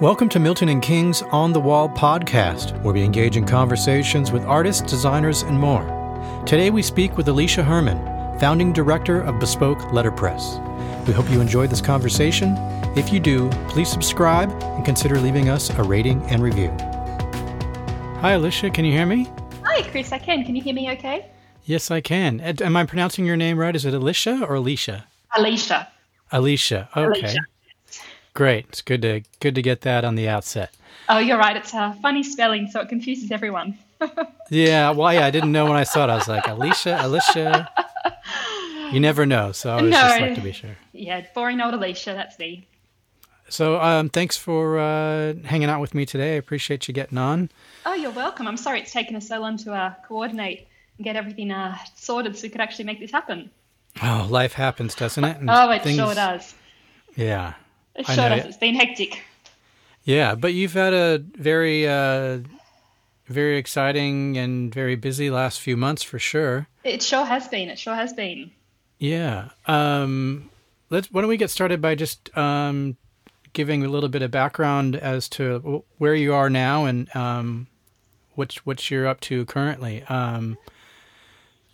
Welcome to Milton and King's On the Wall podcast, where we engage in conversations with artists, designers, and more. Today we speak with Alischa Herrmann, founding director of Bespoke Letterpress. We hope you enjoyed this conversation. If you do, please subscribe and consider leaving us a rating and review. Hi, Alischa. Can you hear me? Hi, Chris. I can. Can you hear me okay? Yes, I can. Am I pronouncing your name right? Is it Alicia or Alicia? Alicia. Alicia. Okay. Alicia. Great. It's good to good to get that on the outset. Oh, you're right. It's a funny spelling, so it confuses everyone. Yeah, well, yeah, I didn't know when I saw it. I was like, Alicia, Alicia. You never know, so I always just like to be sure. Yeah, boring old Alicia. That's me. So, um, thanks for uh, hanging out with me today. I appreciate you getting on. Oh, you're welcome. I'm sorry it's taken us so long to uh, coordinate and get everything uh, sorted so we could actually make this happen. Oh, life happens, doesn't it? And Oh, it things- sure does. Yeah, It I sure know. does. It's been hectic. yeah. But you've had a very, uh, very exciting and very busy last few months for sure. It sure has been. It sure has been. Yeah. Um, let's. Why don't we get started by just um, giving a little bit of background as to where you are now and um, what what you're up to currently. Um,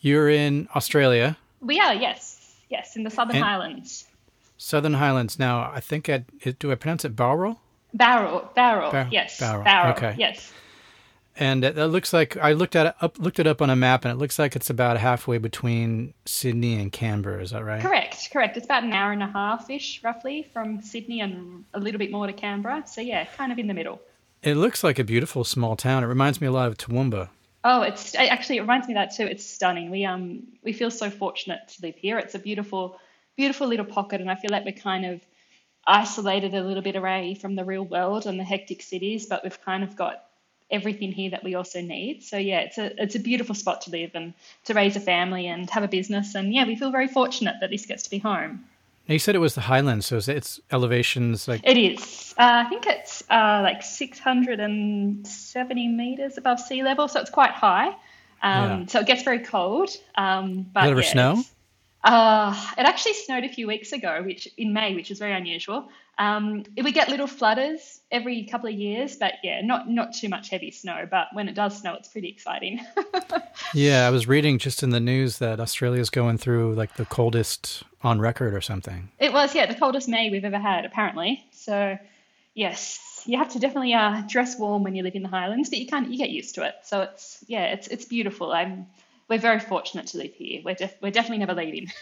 you're in Australia, We are, yes. Yes, in the Southern And- Highlands. Southern Highlands. Now, I think I do I pronounce it Barrow? Barrow, barrel, Bar- yes. Barrow. Barrel, okay. yes. And it, it looks like I looked at it up, looked it up on a map, and it looks like it's about halfway between Sydney and Canberra. Is that right? Correct, correct. It's about an hour and a half ish, roughly, from Sydney and a little bit more to Canberra. So, yeah, kind of in the middle. It looks like a beautiful small town. It reminds me a lot of Toowoomba. Oh, it's actually it reminds me of that too. It's stunning. We um we feel so fortunate to live here. It's a beautiful, beautiful little pocket, and I feel like we're kind of isolated a little bit away from the real world and the hectic cities, but we've kind of got everything here that we also need. So yeah, it's a it's a beautiful spot to live and to raise a family and have a business. And yeah, we feel very fortunate that this gets to be home. Now, you said it was the Highlands, so is it- it's elevations like It is. Uh, I think it's uh, like 670 meters above sea level, so it's quite high. Um, Yeah. So it gets very cold. Um, but ever yeah, snow? Uh, it actually snowed a few weeks ago, which in May, which is very unusual. Um, we get little flutters every couple of years, but yeah, not not too much heavy snow. But when it does snow, it's pretty exciting. Yeah, I was reading just in the news that Australia's going through like the coldest on record or something. It was, yeah, the coldest May we've ever had, apparently. So, yes, you have to definitely uh, dress warm when you live in the Highlands, but you can't. You get used to it. So it's, yeah, it's it's beautiful. I'm, we're very fortunate to live here. We're def- we're definitely never leaving.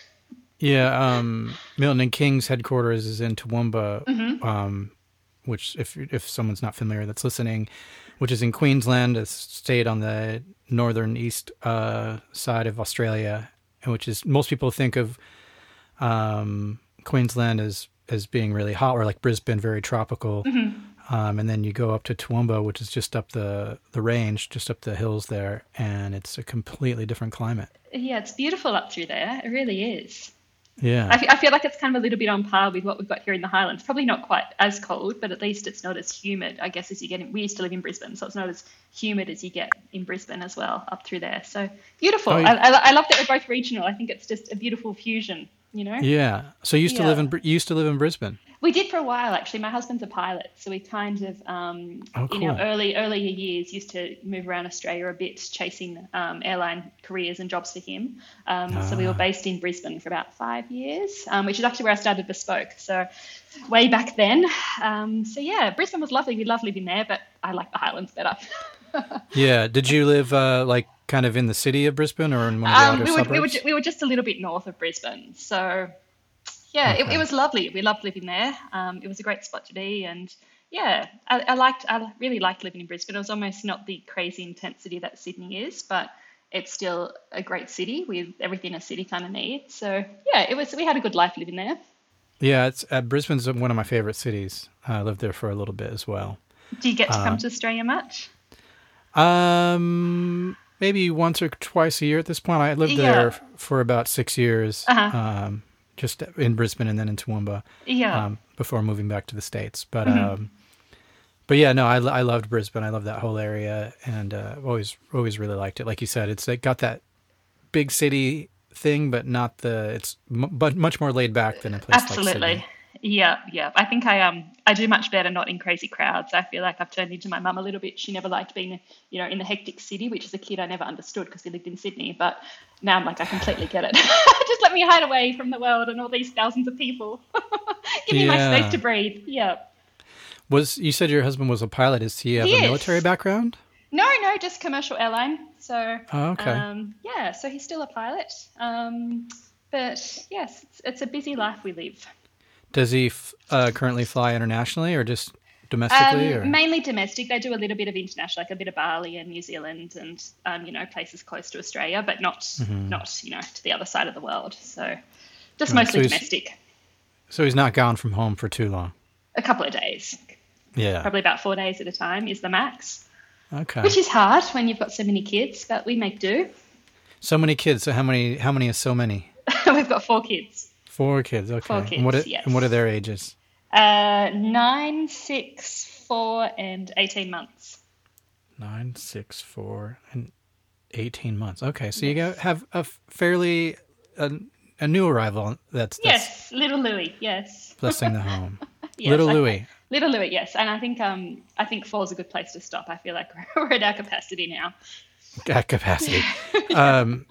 Yeah, um, Milton and King's headquarters is in Toowoomba, Mm-hmm. um, which if if someone's not familiar that's listening, which is in Queensland, a state on the northern east uh, side of Australia, and which is most people think of um, Queensland as as being really hot, or like Brisbane, very tropical. Mm-hmm. Um, and then you go up to Toowoomba, which is just up the the range, just up the hills there, and it's a completely different climate. Yeah, it's beautiful up through there. It really is. Yeah. I feel like it's kind of a little bit on par with what we've got here in the Highlands. Probably not quite as cold, but at least it's not as humid, I guess, as you get in. We used to live in Brisbane, so it's not as humid as you get in Brisbane as well, up through there. So beautiful. Oh, I, yeah. I, I love that we're both regional. I think it's just a beautiful fusion, you know? Yeah. So you used to live in you used to live in Brisbane. We did for a while, actually. My husband's a pilot, so we kind of, um, Oh, in our cool. early earlier years, used to move around Australia a bit, chasing um, airline careers and jobs for him. Um, So we were Ah. based in Brisbane for about five years, um, which is actually where I started Bespoke. So way back then. Um, so yeah, Brisbane was lovely. We loved living there, but I like the Highlands better. Yeah. Did you live uh, like kind of in the city of Brisbane or in one of the Um, outer we, were, suburbs? we, were, we were just a little bit north of Brisbane. So, yeah, it, Okay. it was lovely. We loved living there. Um, it was a great spot to be. And yeah, I, I liked, I really liked living in Brisbane. It was almost not the crazy intense city that Sydney is, but it's still a great city with everything a city kind of needs. So, yeah, it was, we had a good life living there. yeah, it's uh, Brisbane's one of my favorite cities. I lived there for a little bit as well. Do you get to Uh, come to Australia much? Um, maybe once or twice a year at this point. I lived Yeah. there for about six years, Uh-huh. um, just in Brisbane and then in Toowoomba Yeah. um, before moving back to the states. But Mhm. um, but yeah, no, I, I loved Brisbane. I love that whole area, and uh, always always really liked it. Like you said, it's it got that big city thing, but not the. It's m- but much more laid back than a place like Absolutely. Sydney. Yeah, yeah. I think I um I do much better not in crazy crowds. I feel like I've turned into my mum a little bit. She never liked being, you know, in the hectic city, which as a kid I never understood because we lived in Sydney. But now I'm like I completely get it. Just let me hide away from the world and all these thousands of people. Give me my space to breathe. Yeah. Was you said your husband was a pilot? Is he have He a is. military background? No, no, just commercial airline. So Oh, okay. um, yeah, so he's still a pilot. Um, but yes, it's, it's a busy life we live. Does he f- uh, currently fly internationally or just domestically? or? Um, mainly domestic. They do a little bit of international, like a bit of Bali and New Zealand, and um, you know places close to Australia, but not not you know to the other side of the world. So just Right, mostly so domestic. so he's not gone from home for too long. A couple of days, Yeah. probably about four days at a time is the max, Okay. which is hard when you've got so many kids, but we make do. So many kids. So how many? How many is so many? We've got four kids. Four kids. Okay. Four and what? are- yes. And what are their ages? Uh, nine, six, four, and 18 months. Nine, six, four, and eighteen months. Okay. So you got, have a fairly a, a new arrival. That's, that's Yes, little Louis, yes. blessing the home. Yes, Little Louis. Little Louis, yes. And I think um I think four is a good place to stop. I feel like we're at our capacity now. at capacity. um,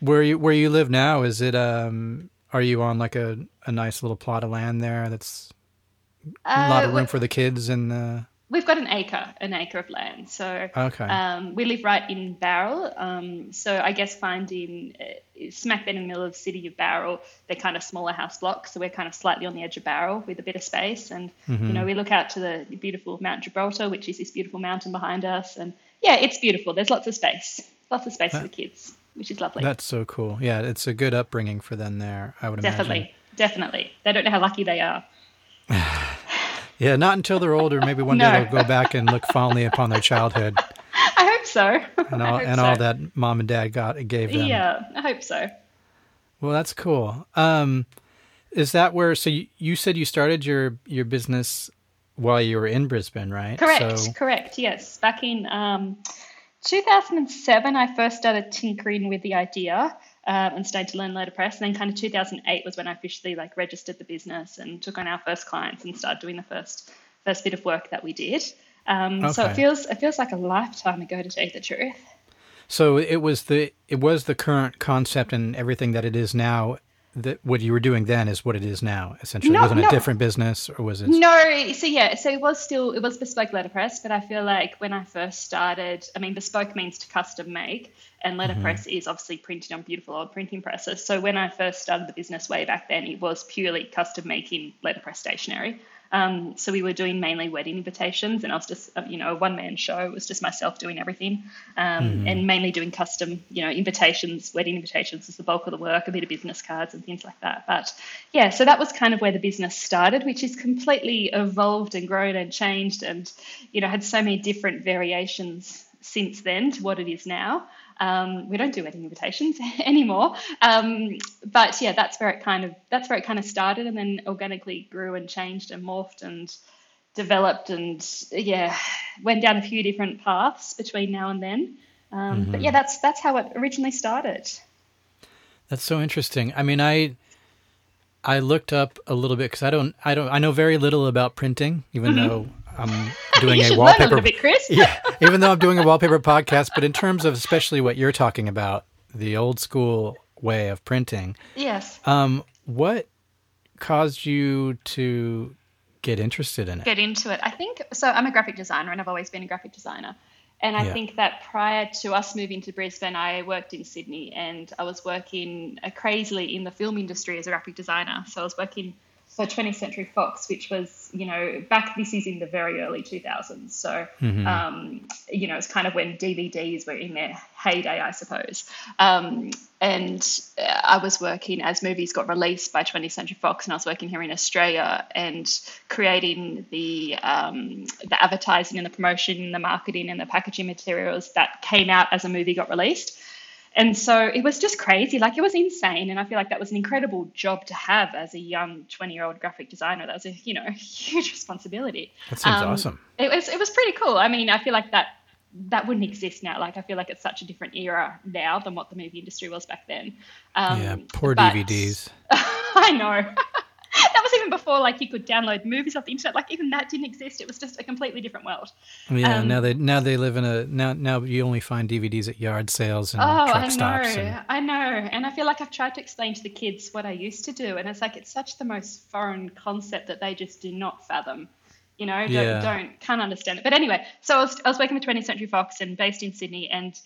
where you where you live now is it? Um, are you on like a, a nice little plot of land there? That's a lot Uh, of room for the kids and the. We've got an acre, an acre of land. So Okay. um, we live right in Bowral. Um, so I guess finding uh, smack bang in the middle of the city of Bowral, they're kind of smaller house blocks. So we're kind of slightly on the edge of Bowral with a bit of space. And, you know, we look out to the beautiful Mount Gibraltar, which is this beautiful mountain behind us. And yeah, it's beautiful. There's lots of space, lots of space for the kids, which is lovely. That's so cool. Yeah, it's a good upbringing for them there. I would Definitely, imagine. definitely. definitely. They don't know how lucky they are. Yeah, not until they're older. Maybe one No. day they'll go back and look fondly upon their childhood I hope so. and all and all that mom and dad got gave them. Yeah, I hope so. Well, that's cool. Um, is that where? So you, you said you started your your business while you were in Brisbane, right? Correct, So, correct. Yes, back in um, 2007, I first started tinkering with the idea um, and started to learn letterpress. And then, kind of 2008 was when I officially like registered the business and took on our first clients and started doing the first first bit of work that we did. Um, So it feels it feels like a lifetime ago to tell you the truth. so it was the it was the current concept and everything that it is now. That what you were doing then is what it is now. Essentially, No, wasn't it no. a different business or was it? No, so yeah, so it was still it was bespoke letterpress, but I feel like when I first started, I mean, bespoke means to custom make, and mm-hmm. letterpress is obviously printed on beautiful old printing presses. So when I first started the business way back then, it was purely custom making letterpress stationery. Um, so we were doing mainly wedding invitations, and I was just, you know, a one man show. It was just myself doing everything, um, and mainly doing custom, you know, invitations, wedding invitations was the bulk of the work, a bit of business cards and things like that. But yeah, so that was kind of where the business started, which is completely evolved and grown and changed, and you know, had so many different variations since then to what it is now. Um, we don't do wedding invitations anymore, um, but yeah, that's where it kind of that's where it kind of started, and then organically grew and changed and morphed and developed, and yeah, went down a few different paths between now and then. Um, But yeah, that's that's how it originally started. That's so interesting. I mean, I I looked up a little bit because I don't I don't I know very little about printing, even though I'm doing a a wallpaper. bit, Chris. yeah, even though I'm doing a wallpaper podcast, but in terms of especially what you're talking about, the old school way of printing, Yes. um, what caused you to get interested in it? get into it. I think so. I'm a graphic designer, and I've always been a graphic designer. And I Yeah. think that prior to us moving to Brisbane, I worked in Sydney, and I was working uh, crazily in the film industry as a graphic designer. So I was working for 20th Century Fox, which was, you know, back. This is in the very early 2000s. So, um, you know, it's kind of when DVDs were in their heyday, I suppose. Um, and uh, I was working as movies got released by 20th Century Fox, and I was working here in Australia and creating the um, the advertising and the promotion, and the marketing and the packaging materials that came out as a movie got released. And so it was just crazy. Like it was insane. And I feel like that was an incredible job to have as a young 20 year old graphic designer. That was a, you know, huge responsibility. That seems Um, awesome. It was, it was pretty cool. I mean, I feel like that, that wouldn't exist now. Like I feel like it's such a different era now than what the movie industry was back then. Um, yeah, poor but- DVDs. I know. that was even before like you could download movies off the internet. Like even that didn't exist. It was just a completely different world. Yeah, um, now they now they live in a now now you only find DVDs at yard sales and oh, truck I stops. know, and... I know, and I feel like I've tried to explain to the kids what I used to do, and it's like it's such the most foreign concept that they just do not fathom. You know, don't, yeah. don't can't understand it. But anyway, so I was I was working with 20th Century Fox and based in Sydney, and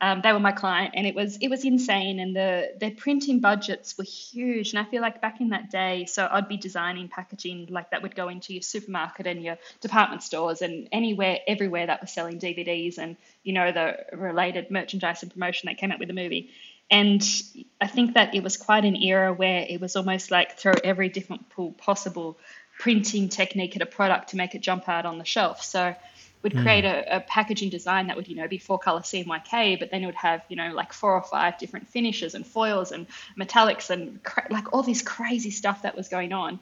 um, they were my client, and it was it was insane. And the their printing budgets were huge. And I feel like back in that day, so I'd be designing packaging like that would go into your supermarket and your department stores and anywhere, everywhere that was selling DVDs and you know the related merchandise and promotion that came out with the movie. And I think that it was quite an era where it was almost like throw every different pool possible printing technique at a product to make it jump out on the shelf. So would hmm. create mm. a, a, packaging design that would, you know, be four color CMYK, but then it would have, you know, like four or five different finishes and foils and metallics and cra- like all this crazy stuff that was going on.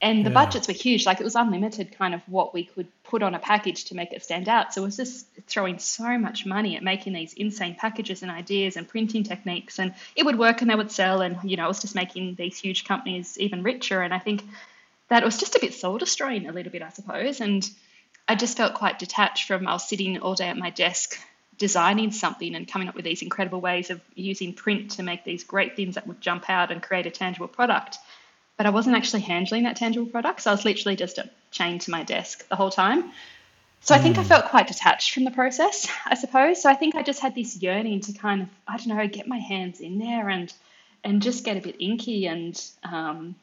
And the yeah. budgets were huge. Like it was unlimited kind of what we could put on a package to make it stand out. So it was just throwing so much money at making these insane packages and ideas and printing techniques. And it would work and they would sell. And, you know, it was just making these huge companies even richer. And I think that was just a bit soul destroying a little bit, I suppose. And I just felt quite detached from I was sitting all day at my desk designing something and coming up with these incredible ways of using print to make these great things that would jump out and create a tangible product. But I wasn't actually handling that tangible product. So I was literally just chained to my desk the whole time. So I think I hmm. felt quite detached from the process, I suppose. So I think I just had this yearning to kind of, I don't know, get my hands in there and and just get a bit inky and um,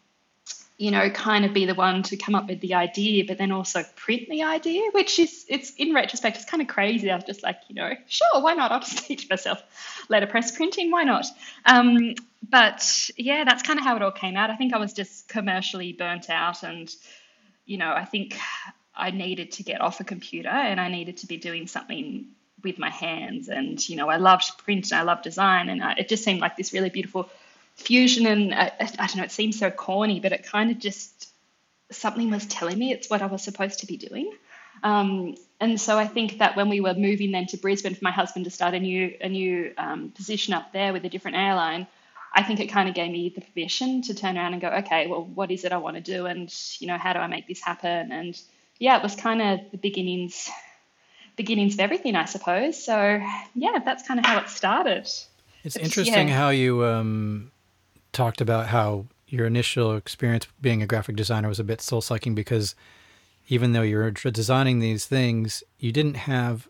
you know, kind of be the one to come up with the idea, but then also print the idea, which is, it's in retrospect, it's kind of crazy. I was just like, you know, sure, why not? I'll just teach myself letterpress printing. Why not? Um, but yeah, that's kind of how it all came out. I think I was just commercially burnt out, and you know, I think I needed to get off a computer and I needed to be doing something with my hands. And you know, I loved print and I loved design, and I, it just seemed like this really beautiful fusion and uh, I don't know, it seems so corny, but it kind of just something was telling me it's what I was supposed to be doing. Um, and so I think that when we were moving then to Brisbane for my husband to start a new a new um, position up there with a different airline, I think it kind of gave me the permission to turn around and go, okay, well, what is it I want to do, and you know, how do I make this happen? And yeah, it was kind of the beginnings beginnings of everything, I suppose. So yeah, that's kind of how it started. It's, it's interesting yeah. how you um, talked about how your initial experience being a graphic designer was a bit soul sucking because even though you were designing these things, you didn't have.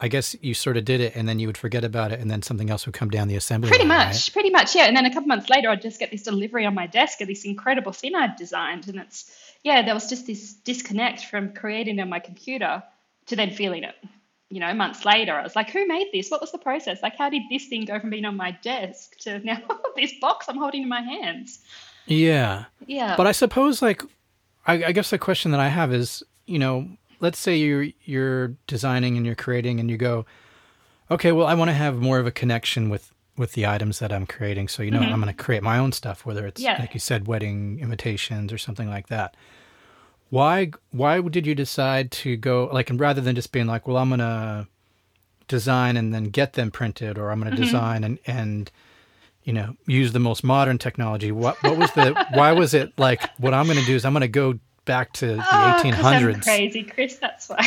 I guess you sort of did it, and then you would forget about it, and then something else would come down the assembly. Pretty line, much, right? pretty much, yeah. And then a couple months later, I'd just get this delivery on my desk of this incredible thing I'd designed, and it's yeah, there was just this disconnect from creating on my computer to then feeling it you know, months later, I was like, who made this? What was the process? Like, how did this thing go from being on my desk to now this box I'm holding in my hands? Yeah. Yeah. But I suppose, like, I, I guess the question that I have is, you know, let's say you're you're designing and you're creating, and you go, okay, well, I want to have more of a connection with with the items that I'm creating. So, you know, mm-hmm. I'm going to create my own stuff, whether it's yeah. like you said, wedding invitations or something like that why why did you decide to go like and rather than just being like well i'm gonna design and then get them printed or i'm gonna mm-hmm. design and and you know use the most modern technology what what was the why was it like what i'm gonna do is i'm gonna go back to the oh, 1800s crazy chris that's why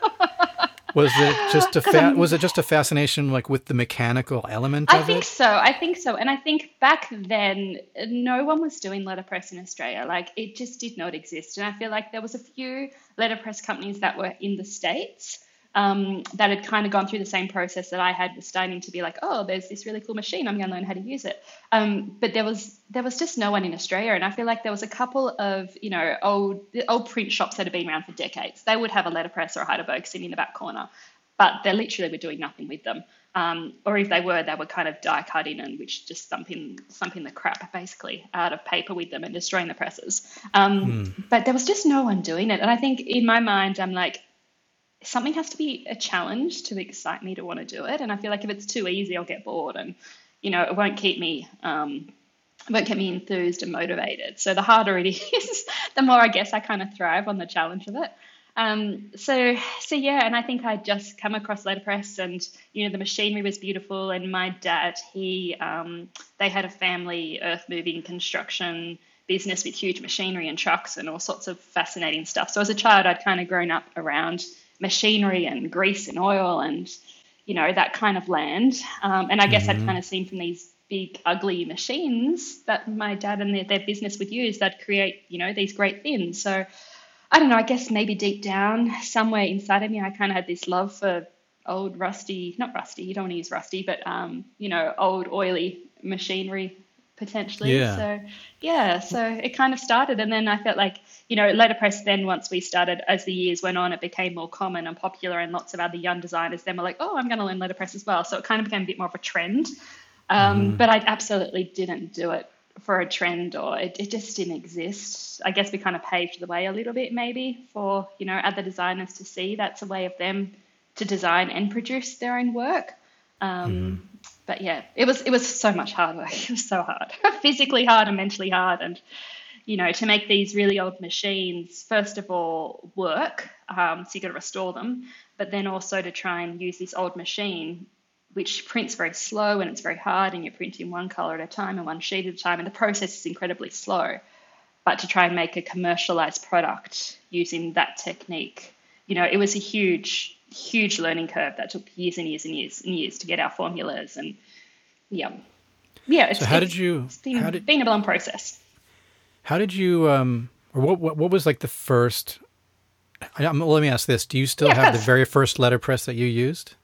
was it just a fa- was it just a fascination like with the mechanical element I think it? so. I think so. And I think back then no one was doing letterpress in Australia. Like it just did not exist. And I feel like there was a few letterpress companies that were in the States um, that had kind of gone through the same process that I had was starting to be like, oh, there's this really cool machine. I'm going to learn how to use it. Um, but there was there was just no one in Australia, and I feel like there was a couple of you know old old print shops that had been around for decades. They would have a letterpress or a Heidelberg sitting in the back corner, but they literally were doing nothing with them. Um, or if they were, they were kind of die cutting and which just thumping thumping the crap basically out of paper with them and destroying the presses. Um, hmm. But there was just no one doing it, and I think in my mind, I'm like, something has to be a challenge to excite me to want to do it. And I feel like if it's too easy, I'll get bored, and you know, it won't keep me. Um, it won't get me enthused and motivated. So the harder it is, the more I guess I kind of thrive on the challenge of it. Um, so so yeah, and I think I just come across letterpress, and you know the machinery was beautiful. And my dad, he um, they had a family earth moving construction business with huge machinery and trucks and all sorts of fascinating stuff. So as a child, I'd kind of grown up around machinery and grease and oil and you know that kind of land. Um, and I guess mm-hmm. I'd kind of seen from these big ugly machines that my dad and their, their business would use that create you know these great things. So I don't know. I guess maybe deep down somewhere inside of me, I kind of had this love for old rusty, not rusty. You don't want to use rusty, but um, you know, old oily machinery potentially. Yeah. So yeah, so it kind of started, and then I felt like you know, letterpress. Then once we started, as the years went on, it became more common and popular, and lots of other young designers then were like, oh, I'm going to learn letterpress as well. So it kind of became a bit more of a trend. Um, mm. But I absolutely didn't do it for a trend, or it, it just didn't exist. I guess we kind of paved the way a little bit, maybe for you know other designers to see that's a way of them to design and produce their own work. Um, mm but yeah, it was it was so much hard work. It was so hard, physically hard and mentally hard, and you know to make these really old machines first of all work. Um, so you got to restore them, but then also to try and use this old machine which prints very slow and it's very hard and you're printing one color at a time and one sheet at a time and the process is incredibly slow but to try and make a commercialized product using that technique you know it was a huge huge learning curve that took years and years and years and years to get our formulas and yeah yeah it's, so how did you it's been, how did, been a long process how did you um or what what, what was like the first let me ask this do you still yeah, have the very first letterpress that you used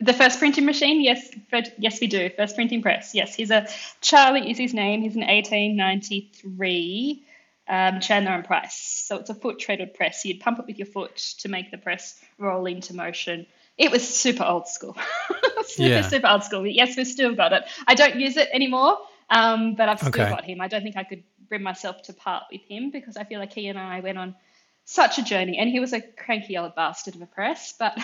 the first printing machine, yes, yes, we do. First printing press, yes. He's a Charlie is his name. He's an 1893 um, Chandler and Price. So it's a foot treaded press. You'd pump it with your foot to make the press roll into motion. It was super old school, super yeah. super old school. Yes, we've still got it. I don't use it anymore, um, but I've still okay. got him. I don't think I could bring myself to part with him because I feel like he and I went on such a journey, and he was a cranky old bastard of a press, but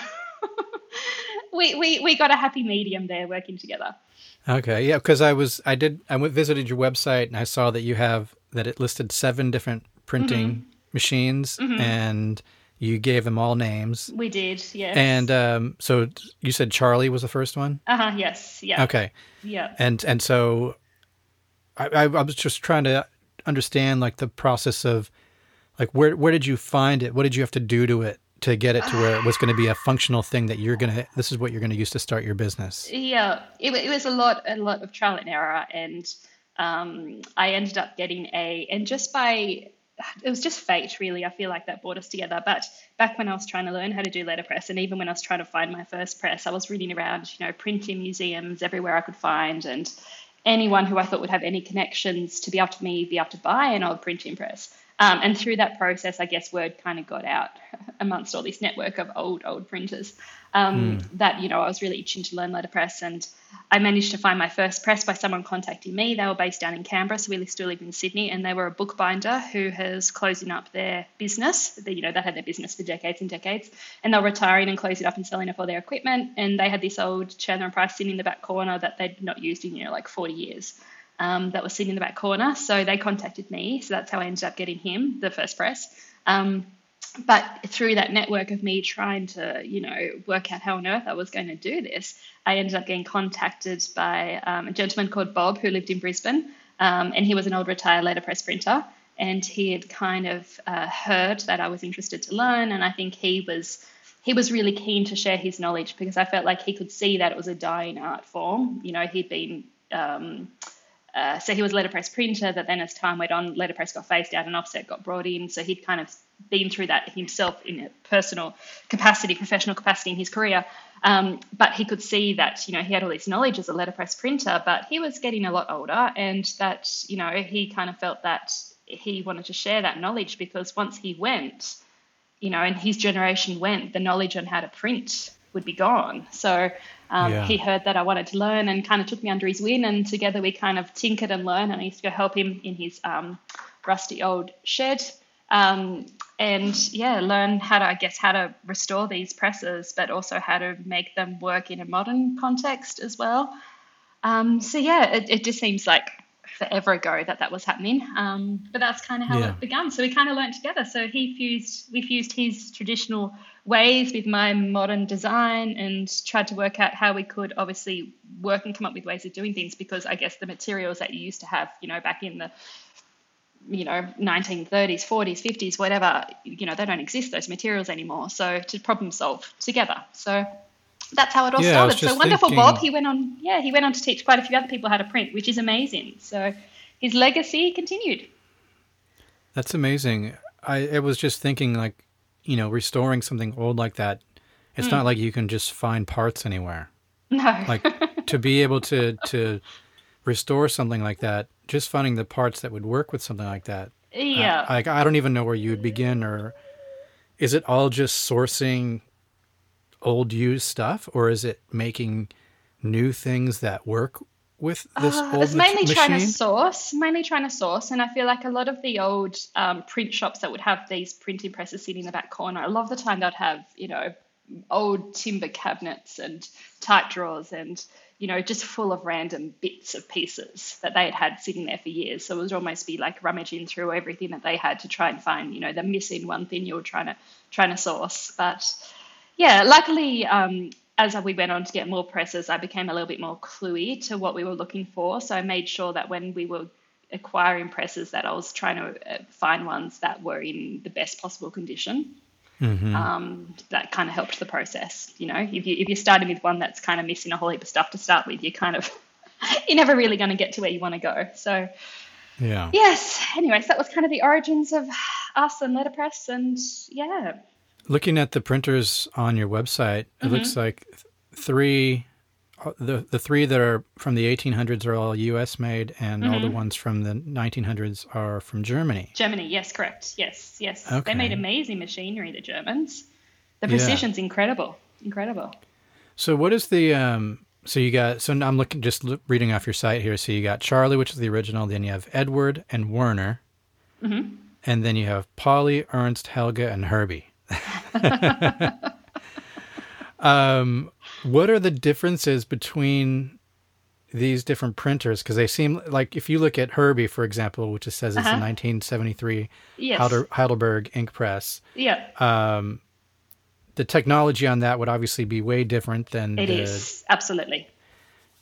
we, we we got a happy medium there working together. Okay, yeah, because I was I did I went visited your website and I saw that you have that it listed seven different printing mm-hmm. machines mm-hmm. and you gave them all names. We did, yes. And um, so you said Charlie was the first one. Uh huh. Yes. Yeah. Okay. Yeah. And and so I, I, I was just trying to understand like the process of like where where did you find it? What did you have to do to it to get it to where it was going to be a functional thing that you're going to this is what you're going to use to start your business yeah it, it was a lot a lot of trial and error and um, i ended up getting a and just by it was just fate really i feel like that brought us together. But back when i was trying to learn how to do letterpress and even when i was trying to find my first press i was reading around you know printing museums everywhere i could find and anyone who i thought would have any connections to be able to me be able to buy an old printing press um, and through that process, I guess word kind of got out amongst all this network of old, old printers um, mm. that, you know, I was really itching to learn letterpress. And I managed to find my first press by someone contacting me. They were based down in Canberra, so we still live in Sydney, and they were a bookbinder who has closing up their business. They, you know, they had their business for decades and decades, and they're retiring and closing up and selling off all their equipment. And they had this old Chandler and Price sitting in the back corner that they'd not used in, you know, like 40 years um, that was sitting in the back corner. So they contacted me. So that's how I ended up getting him, the first press. Um, but through that network of me trying to, you know, work out how on earth I was going to do this, I ended up getting contacted by um, a gentleman called Bob who lived in Brisbane. Um, and he was an old retired letterpress printer. And he had kind of uh, heard that I was interested to learn. And I think he was he was really keen to share his knowledge because I felt like he could see that it was a dying art form. You know, he'd been um, uh, so he was a letterpress printer that then as time went on letterpress got phased out and offset got brought in. So he'd kind of been through that himself in a personal capacity professional capacity in his career. Um, but he could see that you know he had all this knowledge as a letterpress printer but he was getting a lot older and that you know he kind of felt that he wanted to share that knowledge because once he went you know and his generation went the knowledge on how to print would be gone so um, yeah. He heard that I wanted to learn and kind of took me under his wing, and together we kind of tinkered and learned. And I used to go help him in his um, rusty old shed, um, and yeah, learn how to, I guess, how to restore these presses, but also how to make them work in a modern context as well. Um, so yeah, it, it just seems like forever ago that that was happening. Um, but that's kind of how yeah. it began. So we kind of learned together. So he fused, we fused his traditional ways with my modern design and tried to work out how we could obviously work and come up with ways of doing things because I guess the materials that you used to have, you know, back in the you know 1930s 40s 50s whatever you know they don't exist those materials anymore so to problem solve together so that's how it all Yeah, started so wonderful thinking- bob he went on yeah he went on to teach quite a few other people how to print which is amazing so his legacy continued That's amazing. I, I was just thinking, like, you know, restoring something old like that, it's Hmm. not like you can just find parts anywhere. no Like, to be able to, to restore something like that, just finding the parts that would work with something like that. yeah Like, I don't even know where you would begin, or is it all just sourcing old used stuff, or is it making new things that work with this Uh, old it's mainly mach- trying to source, mainly trying to source, and I feel like a lot of the old um, print shops that would have these printing presses sitting in the back corner, a lot of the time they'd have you know old timber cabinets and tight drawers and you know just full of random bits of pieces that they had had sitting there for years. So it would almost be like rummaging through everything that they had to try and find you know the missing one thing you were trying to trying to source, but yeah, luckily, um, as we went on to get more presses, I became a little bit more cluey to what we were looking for. So I made sure that when we were acquiring presses, that I was trying to uh, find ones that were in the best possible condition. Mhm. Um, that kind of helped the process. You know, if you if you're starting with one that's kind of missing a whole heap of stuff to start with, you're kind of you're never really going to get to where you want to go. So yeah. yes. Anyways, that was kind of the origins of us and letterpress, and yeah. Looking at the printers on your website, it looks Mm-hmm. like three, uh, the the three that are from the 1800s are all U.S. made, and all Mm-hmm. the ones from the 1900s are from Germany. Germany, yes, correct. Yes, yes. Okay. They made amazing machinery, the Germans. The Yeah. precision's incredible. Incredible. So what is the um? So you got so I'm looking just reading off your site here. So you got Charlie, which is the original. Then you have Edward and Werner, Mm-hmm. and then you have Polly, Ernst, Helga, and Herbie. um, what are the differences between these different printers? Because they seem like if you look at Herbie, for example, which it says it's a Uh-huh. 1973 Yes. Heidelberg, Heidelberg ink press. Yeah, Um, the technology on that would obviously be way different than it the, is absolutely.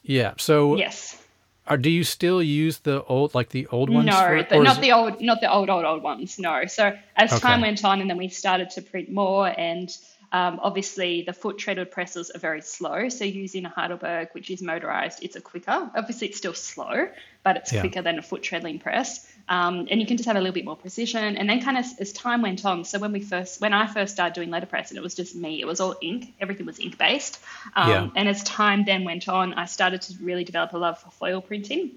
Yeah. So, Yes. Are, do you still use the old, like the old ones? No, for, the, not the old, not the old, old, old ones. No. So as time went on, and then we started to print more, and um, obviously the foot treaded presses are very slow. So using a Heidelberg, which is motorized, it's a quicker. Obviously, it's still slow, but it's Yeah. quicker than a foot treadling press. Um, and you can just have a little bit more precision. And then, kind of as time went on, so when we first, when I first started doing letterpress, and it was just me, it was all ink. Everything was ink based. Um, Yeah. And as time then went on, I started to really develop a love for foil printing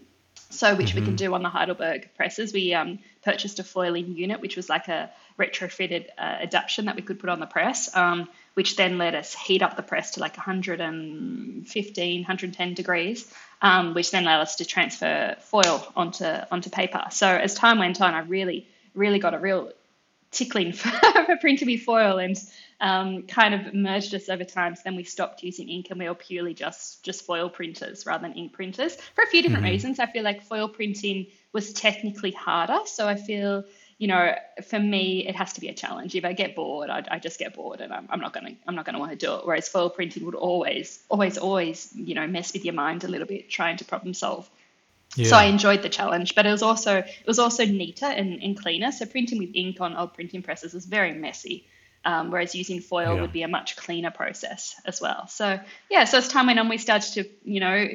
so which we can do on the Heidelberg presses. We um, purchased a foiling unit, which was like a retrofitted uh, adaptation that we could put on the press, um, which then let us heat up the press to like 115, 110 degrees, um, which then allowed us to transfer foil onto onto paper. So as time went on, I really, really got a real tickling for, for printing with foil and um, kind of merged us over time. So then we stopped using ink and we were purely just just foil printers rather than ink printers for a few different reasons. I feel like foil printing was technically harder. So I feel, you know, for me, it has to be a challenge. If I get bored, I, I just get bored and I'm, I'm not going to I'm not going to want to do it. Whereas foil printing would always, always, always, you know, mess with your mind a little bit trying to problem solve. Yeah. So I enjoyed the challenge, but it was also it was also neater and, and cleaner. So printing with ink on old printing presses is very messy, um, whereas using foil Yeah. would be a much cleaner process as well. So yeah, so as time went on, we started to you know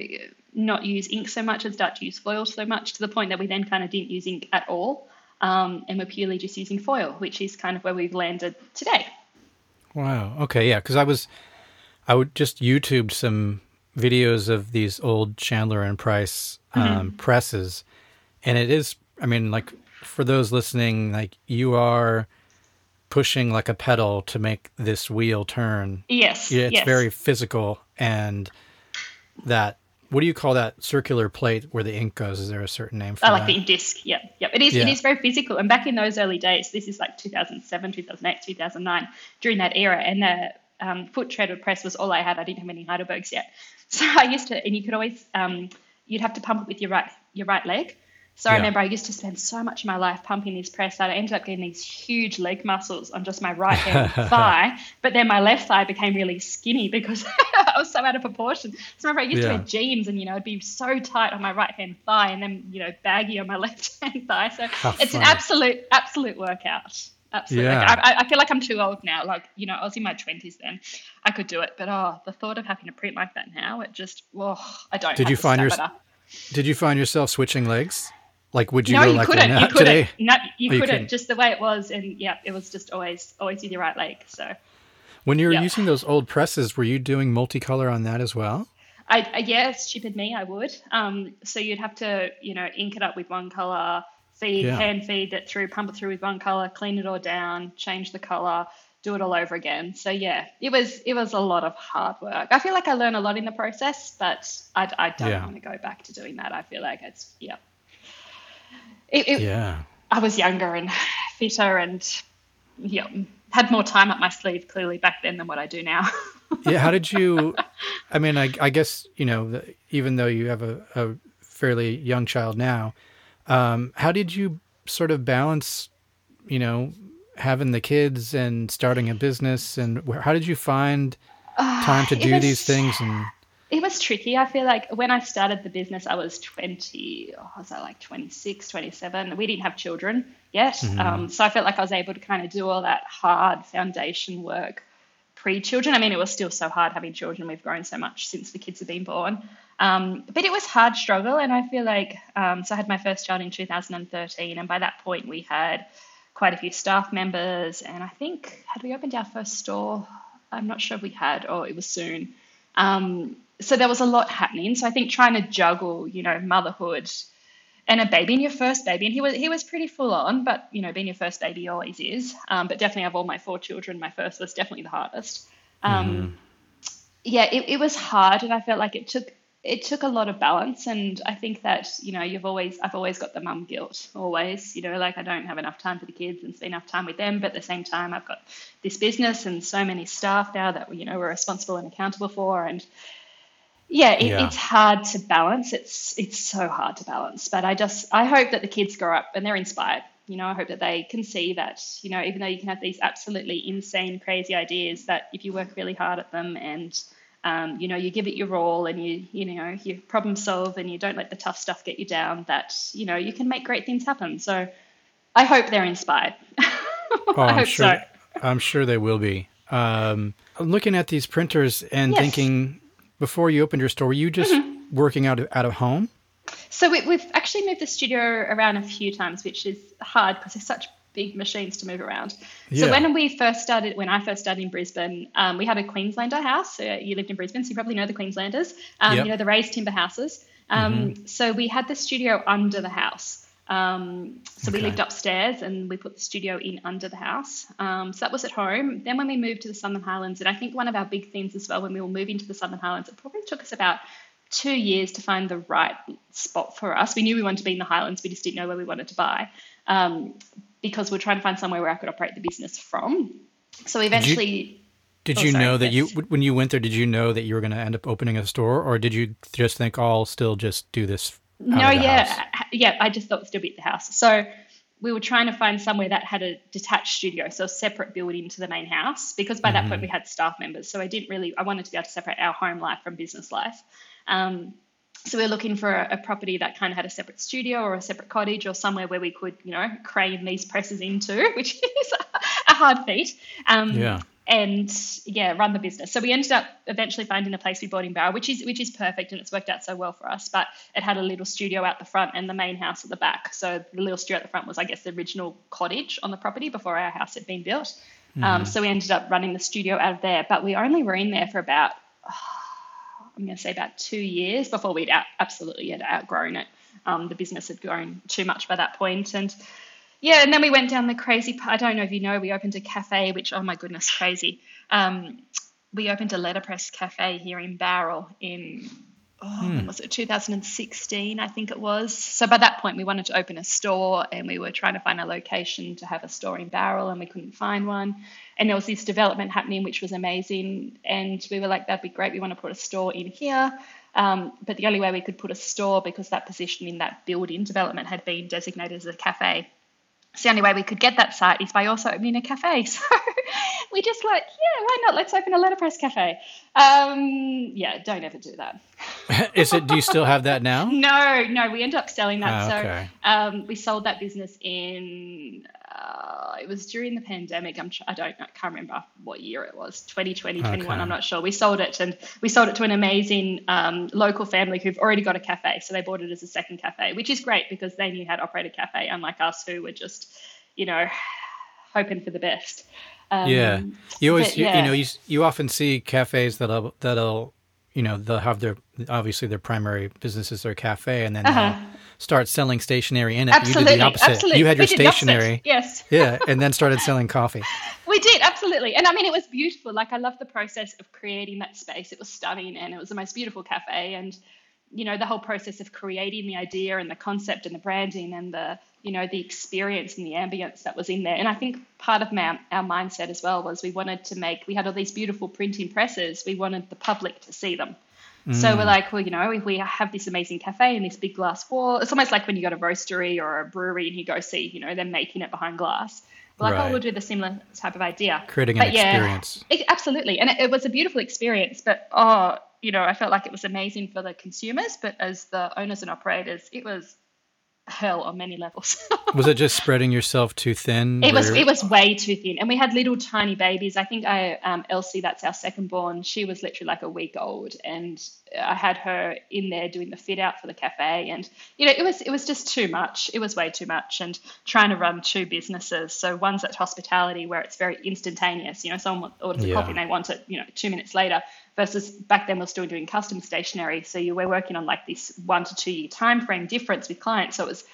not use ink so much and start to use foil so much to the point that we then kind of didn't use ink at all, um, and we're purely just using foil, which is kind of where we've landed today. Wow. Okay. Yeah. Because I was, I would just YouTubed some videos of these old Chandler and Price um, presses, and it is. I mean, like for those listening, like you are pushing like a pedal to make this wheel turn. Yes, Yeah, it's yes. very physical, and that. What do you call that circular plate where the ink goes? Is there a certain name for it? I like that? the ink disc. Yeah, yeah. It is. It Yeah. is very physical. And back in those early days, this is like 2007, 2008, 2009, during that era, and the um, foot treaded press was all I had. I didn't have any Heidelbergs yet, so I used to. And you could always, um, you'd have to pump it with your right your right leg. So I remember I used to spend so much of my life pumping this press that I ended up getting these huge leg muscles on just my right hand thigh. But then my left thigh became really skinny because I was so out of proportion. So I remember I used to wear jeans and, you know, it'd be so tight on my right hand thigh and then, you know, baggy on my left hand thigh. So How it's an absolute, absolute workout. Absolutely. Yeah. Like, I, I- feel like I'm too old now. Like, you know, I was in my 20s then. I could do it. But oh, the thought of having to print like that now, it just, oh, I don't Did you find your- Did you find yourself switching legs? Like, would you no, go you like couldn't. You couldn't. today? No, you Oh, you couldn't. couldn't. Just the way it was, and yeah, it was just always, always with your right leg. So When you were Yeah. using those old presses, were you doing multicolor on that as well? I, I yeah, stupid me, I would. Um, so you'd have to, you know, ink it up with one color, feed, Yeah. hand feed it through, pump it through with one color, clean it all down, change the color, do it all over again. So yeah, it was it was a lot of hard work. I feel like I learned a lot in the process, but I, I don't Yeah. want to go back to doing that. I feel like it's yeah. It, it, Yeah. I was younger and fitter and yeah, had more time up my sleeve clearly back then than what I do now. yeah how did you i mean i, I guess you know even though you have a, a fairly young child now um, how did you sort of balance you know having the kids and starting a business and how did you find time to do was- these things and It was tricky. I feel like when I started the business, I was 20, oh, was I like 26, 27? We didn't have children yet. Um, so I felt like I was able to kind of do all that hard foundation work pre children. I mean, it was still so hard having children. We've grown so much since the kids have been born. Um, but it was hard struggle. And I feel like, um, so I had my first child in 2013. And by that point, we had quite a few staff members. And I think, had we opened our first store? I'm not sure if we had, or it was soon. Um, so there was a lot happening. So I think trying to juggle, you know, motherhood and a baby and your first baby, and he was he was pretty full on, but you know, being your first baby always is. Um, but definitely of all my four children, my first was definitely the hardest. Um, Yeah, it, it was hard, and I felt like it took it took a lot of balance. And I think that you know, you've always I've always got the mum guilt, always. You know, like I don't have enough time for the kids and spend enough time with them, but at the same time, I've got this business and so many staff now that you know we're responsible and accountable for, and yeah, it, Yeah. it's hard to balance. It's it's so hard to balance. But I just I hope that the kids grow up and they're inspired. You know, I hope that they can see that you know even though you can have these absolutely insane, crazy ideas, that if you work really hard at them and um, you know you give it your all and you you know you problem solve and you don't let the tough stuff get you down, that you know you can make great things happen. So I hope they're inspired. Oh, I I'm hope sure. so. I'm sure they will be. Um, looking at these printers and Yes. thinking, before you opened your store, were you just Mm-hmm. working out of out of home? So we, we've actually moved the studio around a few times, which is hard because there's such big machines to move around. Yeah. So when we first started, when I first started in Brisbane, um, we had a Queenslander house. So you lived in Brisbane, so you probably know the Queenslanders. Um, Yep. You know the raised timber houses. Um, So we had the studio under the house. Um, so we lived upstairs and we put the studio in under the house. Um, so that was at home. Then when we moved to the Southern Highlands, and I think one of our big themes as well when we were moving to the Southern Highlands, it probably took us about two years to find the right spot for us. We knew we wanted to be in the Highlands, we just didn't know where we wanted to buy um, because we're trying to find somewhere where I could operate the business from. So eventually, Did Oh, you sorry, know that yes. you when you went there? Did you know that you were going to end up opening a store, or did you just think, "Oh, I'll still just do this"? No, yeah, house? yeah. I just thought we'd still be at the house. So we were trying to find somewhere that had a detached studio, so a separate building to the main house, because by that point we had staff members. So I didn't really, I wanted to be able to separate our home life from business life. Um, so we were looking for a, a property that kind of had a separate studio or a separate cottage or somewhere where we could, you know, crane these presses into, which is a hard feat. Um, Yeah. And yeah, run the business. So we ended up eventually finding a place we bought in Bowral, which is which is perfect and it's worked out so well for us. But it had a little studio out the front and the main house at the back. So the little studio at the front was, I guess, the original cottage on the property before our house had been built. Um, so we ended up running the studio out of there. But we only were in there for about I'm going to say about two years before we'd out, absolutely had outgrown it. Um, the business had grown too much by that point, and yeah, and then we went down the crazy. I don't know if you know, we opened a cafe, which oh my goodness, crazy. Um, we opened a letterpress cafe here in Bowral in oh, when was it 2016? I think it was. So by that point, we wanted to open a store, and we were trying to find a location to have a store in Bowral, and we couldn't find one. And there was this development happening, which was amazing. And we were like, that'd be great. We want to put a store in here. Um, but the only way we could put a store because that position in that building development had been designated as a cafe. It's the only way we could get that site is by also opening a cafe. So we just like, yeah, why not? Let's open a letterpress cafe. Um, yeah, don't ever do that. Is it? Do you still have that now? No, no, we ended up selling that. Ah, okay. So um, we sold that business in. Uh, it was during the pandemic. I'm. I don't. I can't remember what year it was. 2020, 21. I'm not sure. We sold it, and we sold it to an amazing um, local family who've already got a cafe. So they bought it as a second cafe, which is great because they knew how to operate a cafe, unlike us who were just, you know, hoping for the best. Um, Yeah, you always but you, yeah. you know you you often see cafes that'll that'll you know they'll have their obviously their primary business is their cafe and then Uh-huh. they'll start selling stationery in it. Absolutely, you did the opposite. absolutely. You had your did the opposite. stationery, Yes. yeah, and then started selling coffee. We did, absolutely. And I mean, it was beautiful. Like, I love the process of creating that space. It was stunning and it was the most beautiful cafe. And, you know, the whole process of creating the idea and the concept and the branding and the, you know, the experience and the ambience that was in there. And I think part of my, our mindset as well was we wanted to make, we had all these beautiful printing presses. We wanted the public to see them. So we're mm. like, well, you know, if we have this amazing cafe and this big glass wall, it's almost like when you go to a roastery or a brewery and you go see, you know, them making it behind glass. We're like, Right. oh, we'll do the similar type of idea. Creating an yeah, experience. it- absolutely. And it, it was a beautiful experience, but oh, you know, I felt like it was amazing for the consumers, but as the owners and operators, it was hell on many levels. Was it just spreading yourself too thin? It was it was way too thin, and we had little tiny babies. I think I um, Elsie, that's our second born. She was literally like a week old, and I had her in there doing the fit out for the cafe, and you know it was it was just too much. It was way too much, and trying to run two businesses. So one's at hospitality where it's very instantaneous. You know, someone orders a Yeah. coffee and they want it, you know, two minutes later. Versus back then we're still doing custom stationery, so you were working on like this one to two year time frame difference with clients. So it was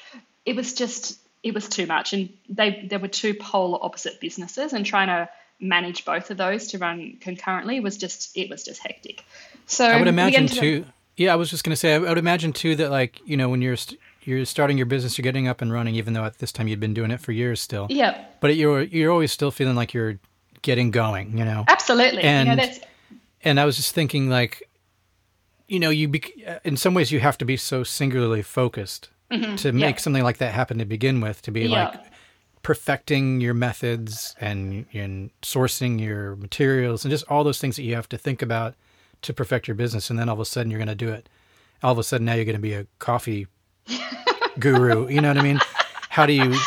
it was just it was too much and they there were two polar opposite businesses and trying to manage both of those to run concurrently was just it was just hectic so I would imagine up- too. Yeah, I was just going to say, I would imagine too that like you know when you're st- you're starting your business, you're getting up and running, even though at this time you'd been doing it for years still. yeah But you're you're always still feeling like you're getting going, you know. absolutely you know And- that's And I was just thinking like, you know, you bec- in some ways you have to be so singularly focused to make something like that happen to begin with, to be Mm-hmm. Yeah. like perfecting your methods and and sourcing your materials and just all those things that you have to think about to perfect your business. And then all of a sudden you're going to do it. All of a sudden now you're going to be a coffee guru. You know what i mean? How do you to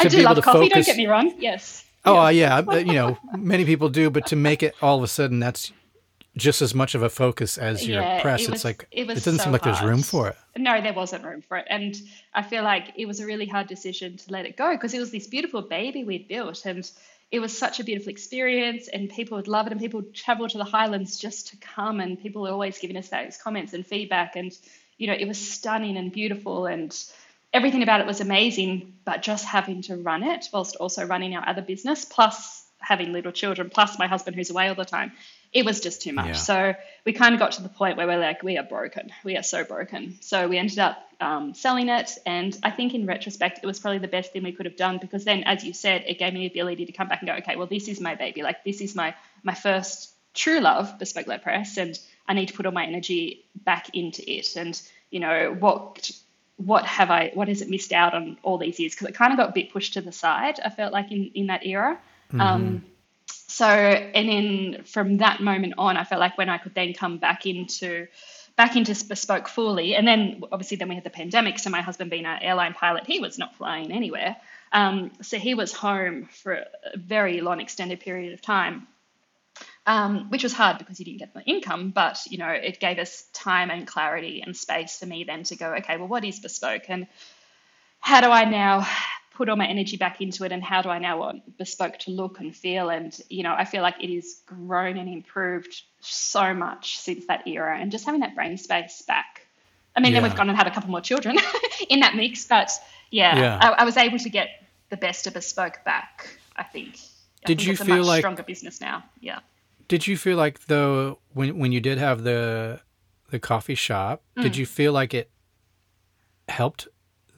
i do be able love to coffee don't get me wrong. Yes. Oh uh, yeah. Uh, you know many people do but to make it all of a sudden that's just as much of a focus as your Yeah, press. it it's like it was doesn't so seem like there's room for it. No, there wasn't room for it. And I feel like it was a really hard decision to let it go because it was this beautiful baby we'd built and it was such a beautiful experience and people would love it and people would travel to the Highlands just to come and people were always giving us those comments and feedback and you know, it was stunning and beautiful and everything about it was amazing, but just having to run it whilst also running our other business, plus having little children, plus my husband who's away all the time, it was just too much. Yeah. So we kind of got to the point where we're like, we are broken. We are so broken. So we ended up um, selling it. And I think in retrospect, it was probably the best thing we could have done because then, as you said, it gave me the ability to come back and go, okay, well, this is my baby. Like, this is my, my first true love, Bespoke Letterpress, and I need to put all my energy back into it. And, you know, what what have I what has it missed out on all these years? Because it kind of got a bit pushed to the side, I felt like in, in that era. Um, so and then from that moment on, I felt like when I could then come back into back into bespoke fully, and then obviously then we had the pandemic. So my husband being an airline pilot, he was not flying anywhere. Um, so he was home for a very long extended period of time um, which was hard because he didn't get the income, but you know it gave us time and clarity and space for me then to go, okay, well, what is bespoke, and how do I now put all my energy back into it, and how do I now want bespoke to look and feel, and you know I feel like it has grown and improved so much since that era, and just having that brain space back. I mean, then we've gone and had a couple more children in that mix, but yeah, Yeah. I, I was able to get the best of bespoke back. I think. I Did think you feel like- stronger business now? Yeah. Did you feel like though when when you did have the the coffee shop, Mm. did you feel like it helped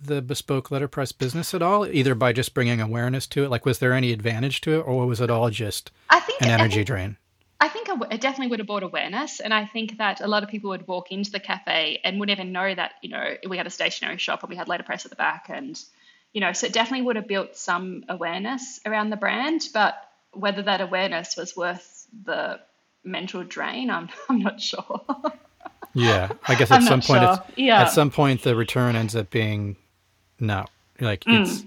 the bespoke letterpress business at all, either by just bringing awareness to it? Like, was there any advantage to it, or was it all just I think an I energy think- drain? I think it definitely would have brought awareness, and I think that a lot of people would walk into the cafe and would even know that you know we had a stationery shop and we had letterpress at the back, and you know, so it definitely would have built some awareness around the brand. But whether that awareness was worth the mental drain, I'm I'm not sure. yeah, I guess at some point, sure. yeah. at some point, the return ends up being no, like mm. it's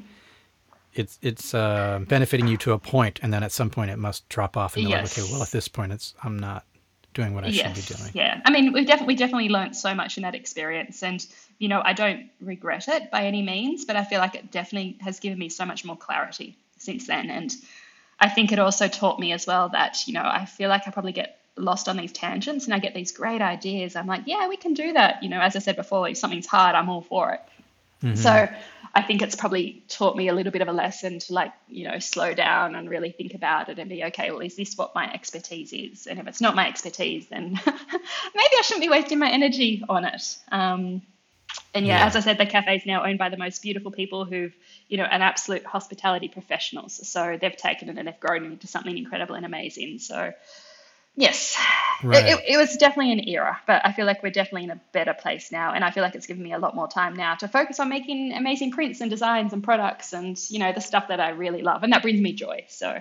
it's it's uh, benefiting you to a point, and then at some point it must drop off, and you're yes. like, okay, well, at this point, it's I'm not doing what I yes. should be doing. Yeah, I mean, we definitely we definitely learned so much in that experience, and you know, I don't regret it by any means, but I feel like it definitely has given me so much more clarity since then, and I think it also taught me as well that you know I feel like I probably get lost on these tangents and I get these great ideas. I'm like, yeah, we can do that. You know, as I said before, if something's hard, I'm all for it. Mm-hmm. So I think it's probably taught me a little bit of a lesson to like, you know, slow down and really think about it and be okay, well, is this what my expertise is? And if it's not my expertise, then maybe I shouldn't be wasting my energy on it. Um, and yeah, yeah, as I said, the cafe is now owned by the most beautiful people who've, you know, an absolute hospitality professionals. So they've taken it and they've grown into something incredible and amazing. So Yes, right. it, it, was definitely an era, but I feel like we're definitely in a better place now, and I feel like it's given me a lot more time now to focus on making amazing prints and designs and products, and you know the stuff that I really love, and that brings me joy. So,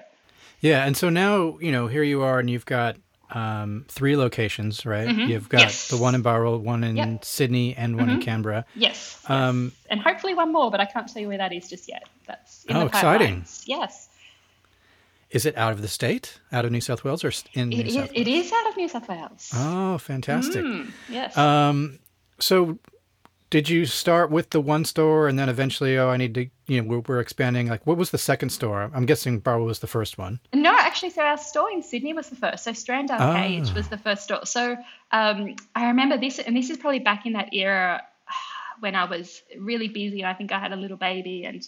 yeah, and so now you know here you are, and you've got um, three locations, right? Mm-hmm. You've got yes. the one in Bowral, one in yep. Sydney, and one mm-hmm. in Canberra. Yes, um, yes, and hopefully one more, but I can't tell you where that is just yet. That's in oh, exciting! Yes. Is it out of the state, out of New South Wales, or in it New South Wales? It is out of New South Wales. Oh, fantastic! Mm, yes. Um, so, did you start with the one store, and then eventually, oh, I need to, you know, we're, we're expanding. Like, what was the second store? I'm guessing Bowral was the first one. No, actually, so our store in Sydney was the first. So Strand Arcade ah. was the first store. So um, I remember this, and this is probably back in that era when I was really busy. I think I had a little baby and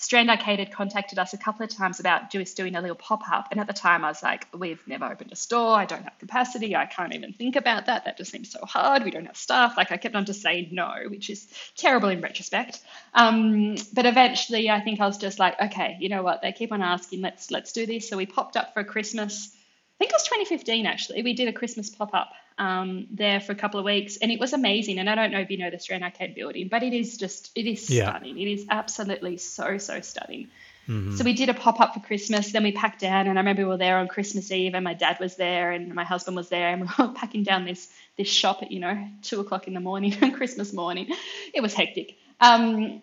Strand Arcade had contacted us a couple of times about just doing a little pop up. And at the time, I was like, we've never opened a store. I don't have capacity. I can't even think about that. That just seems so hard. We don't have staff. Like, I kept on just saying no, which is terrible in retrospect. Um, but eventually, I think I was just like, okay, you know what? They keep on asking, let's let's do this. So we popped up for Christmas. I think it was 2015 actually. We did a Christmas pop up um, there for a couple of weeks, and it was amazing. And I don't know if you know the Strand Arcade building, but it is just it is yeah. stunning. It is absolutely so so stunning. Mm-hmm. So we did a pop up for Christmas. Then we packed down, and I remember we were there on Christmas Eve, and my dad was there, and my husband was there, and we were packing down this this shop at you know two o'clock in the morning on Christmas morning. It was hectic. Um,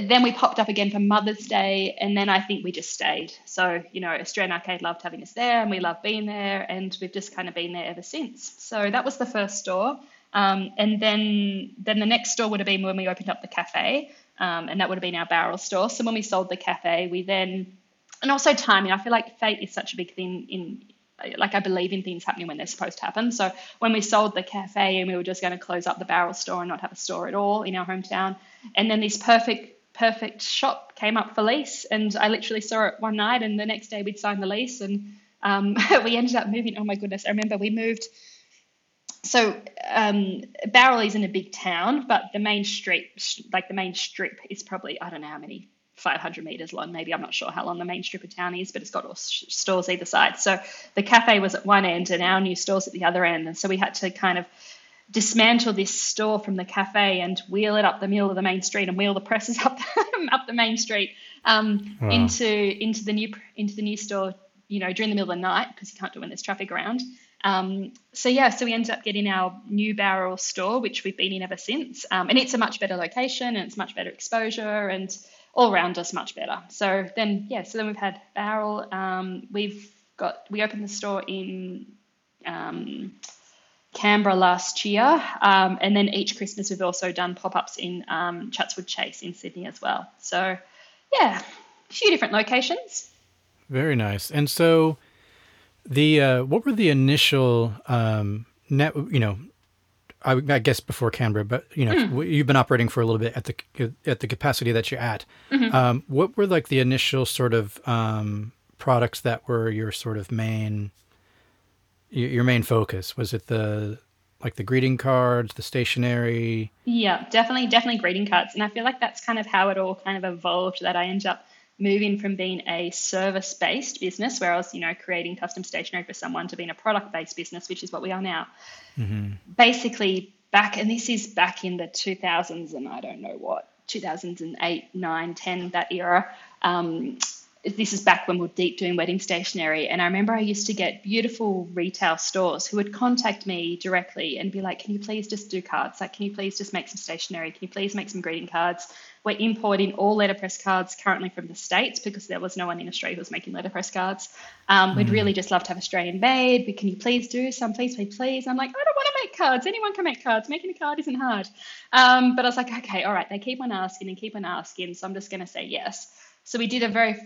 then we popped up again for Mother's Day, and then I think we just stayed. So, you know, Strand Arcade loved having us there, and we loved being there, and we've just kind of been there ever since. So that was the first store. Um, and then, then the next store would have been when we opened up the cafe, um, and that would have been our Bowral store. So when we sold the cafe, we then, and also timing. I feel like fate is such a big thing in like I believe in things happening when they're supposed to happen. So when we sold the cafe and we were just going to close up the Bowral store and not have a store at all in our hometown, and then this perfect perfect shop came up for lease, and I literally saw it one night, and the next day we'd signed the lease, and um, we ended up moving. Oh my goodness! I remember we moved. So um, is in a big town, but the main street, like the main strip, is probably I don't know how many 500 meters long, maybe. I'm not sure how long the main strip of town is, but it's got all stores either side. So the cafe was at one end and our new stores at the other end. And so we had to kind of dismantle this store from the cafe and wheel it up the middle of the main street and wheel the presses up up the main street um, wow. into into the new into the new store. You know, during the middle of the night because you can't do it when there's traffic around. Um, so yeah, so we ended up getting our new Bowral store, which we've been in ever since, um, and it's a much better location and it's much better exposure and all around us much better. So then yeah, so then we've had Bowral. Um, we've got we opened the store in um, Canberra last year. Um, and then each Christmas, we've also done pop ups in um, Chatswood Chase in Sydney as well. So, yeah, a few different locations. Very nice. And so, the uh, what were the initial um, net? You know, I, I, guess before Canberra, but you know, mm. you've been operating for a little bit at the at the capacity that you're at. Mm-hmm. Um, what were like the initial sort of um, products that were your sort of main your main focus was it the like the greeting cards the stationery yeah definitely definitely greeting cards and i feel like that's kind of how it all kind of evolved that i ended up moving from being a service based business where I was, you know, creating custom stationery for someone to being a product based business, which is what we are now. Mm-hmm. Basically, back, and this is back in the 2000s and I don't know what, 2008, 9, 10, that era. Um, this is back when we were deep doing wedding stationery. And I remember I used to get beautiful retail stores who would contact me directly and be like, Can you please just do cards? Like, can you please just make some stationery? Can you please make some greeting cards? We're importing all letterpress cards currently from the States because there was no one in Australia who was making letterpress cards. Um, mm. We'd really just love to have Australian made. But can you please do some? Please, please, please. I'm like, I don't want to make cards. Anyone can make cards. Making a card isn't hard. Um, but I was like, okay, all right. They keep on asking and keep on asking. So I'm just going to say yes. So we did a very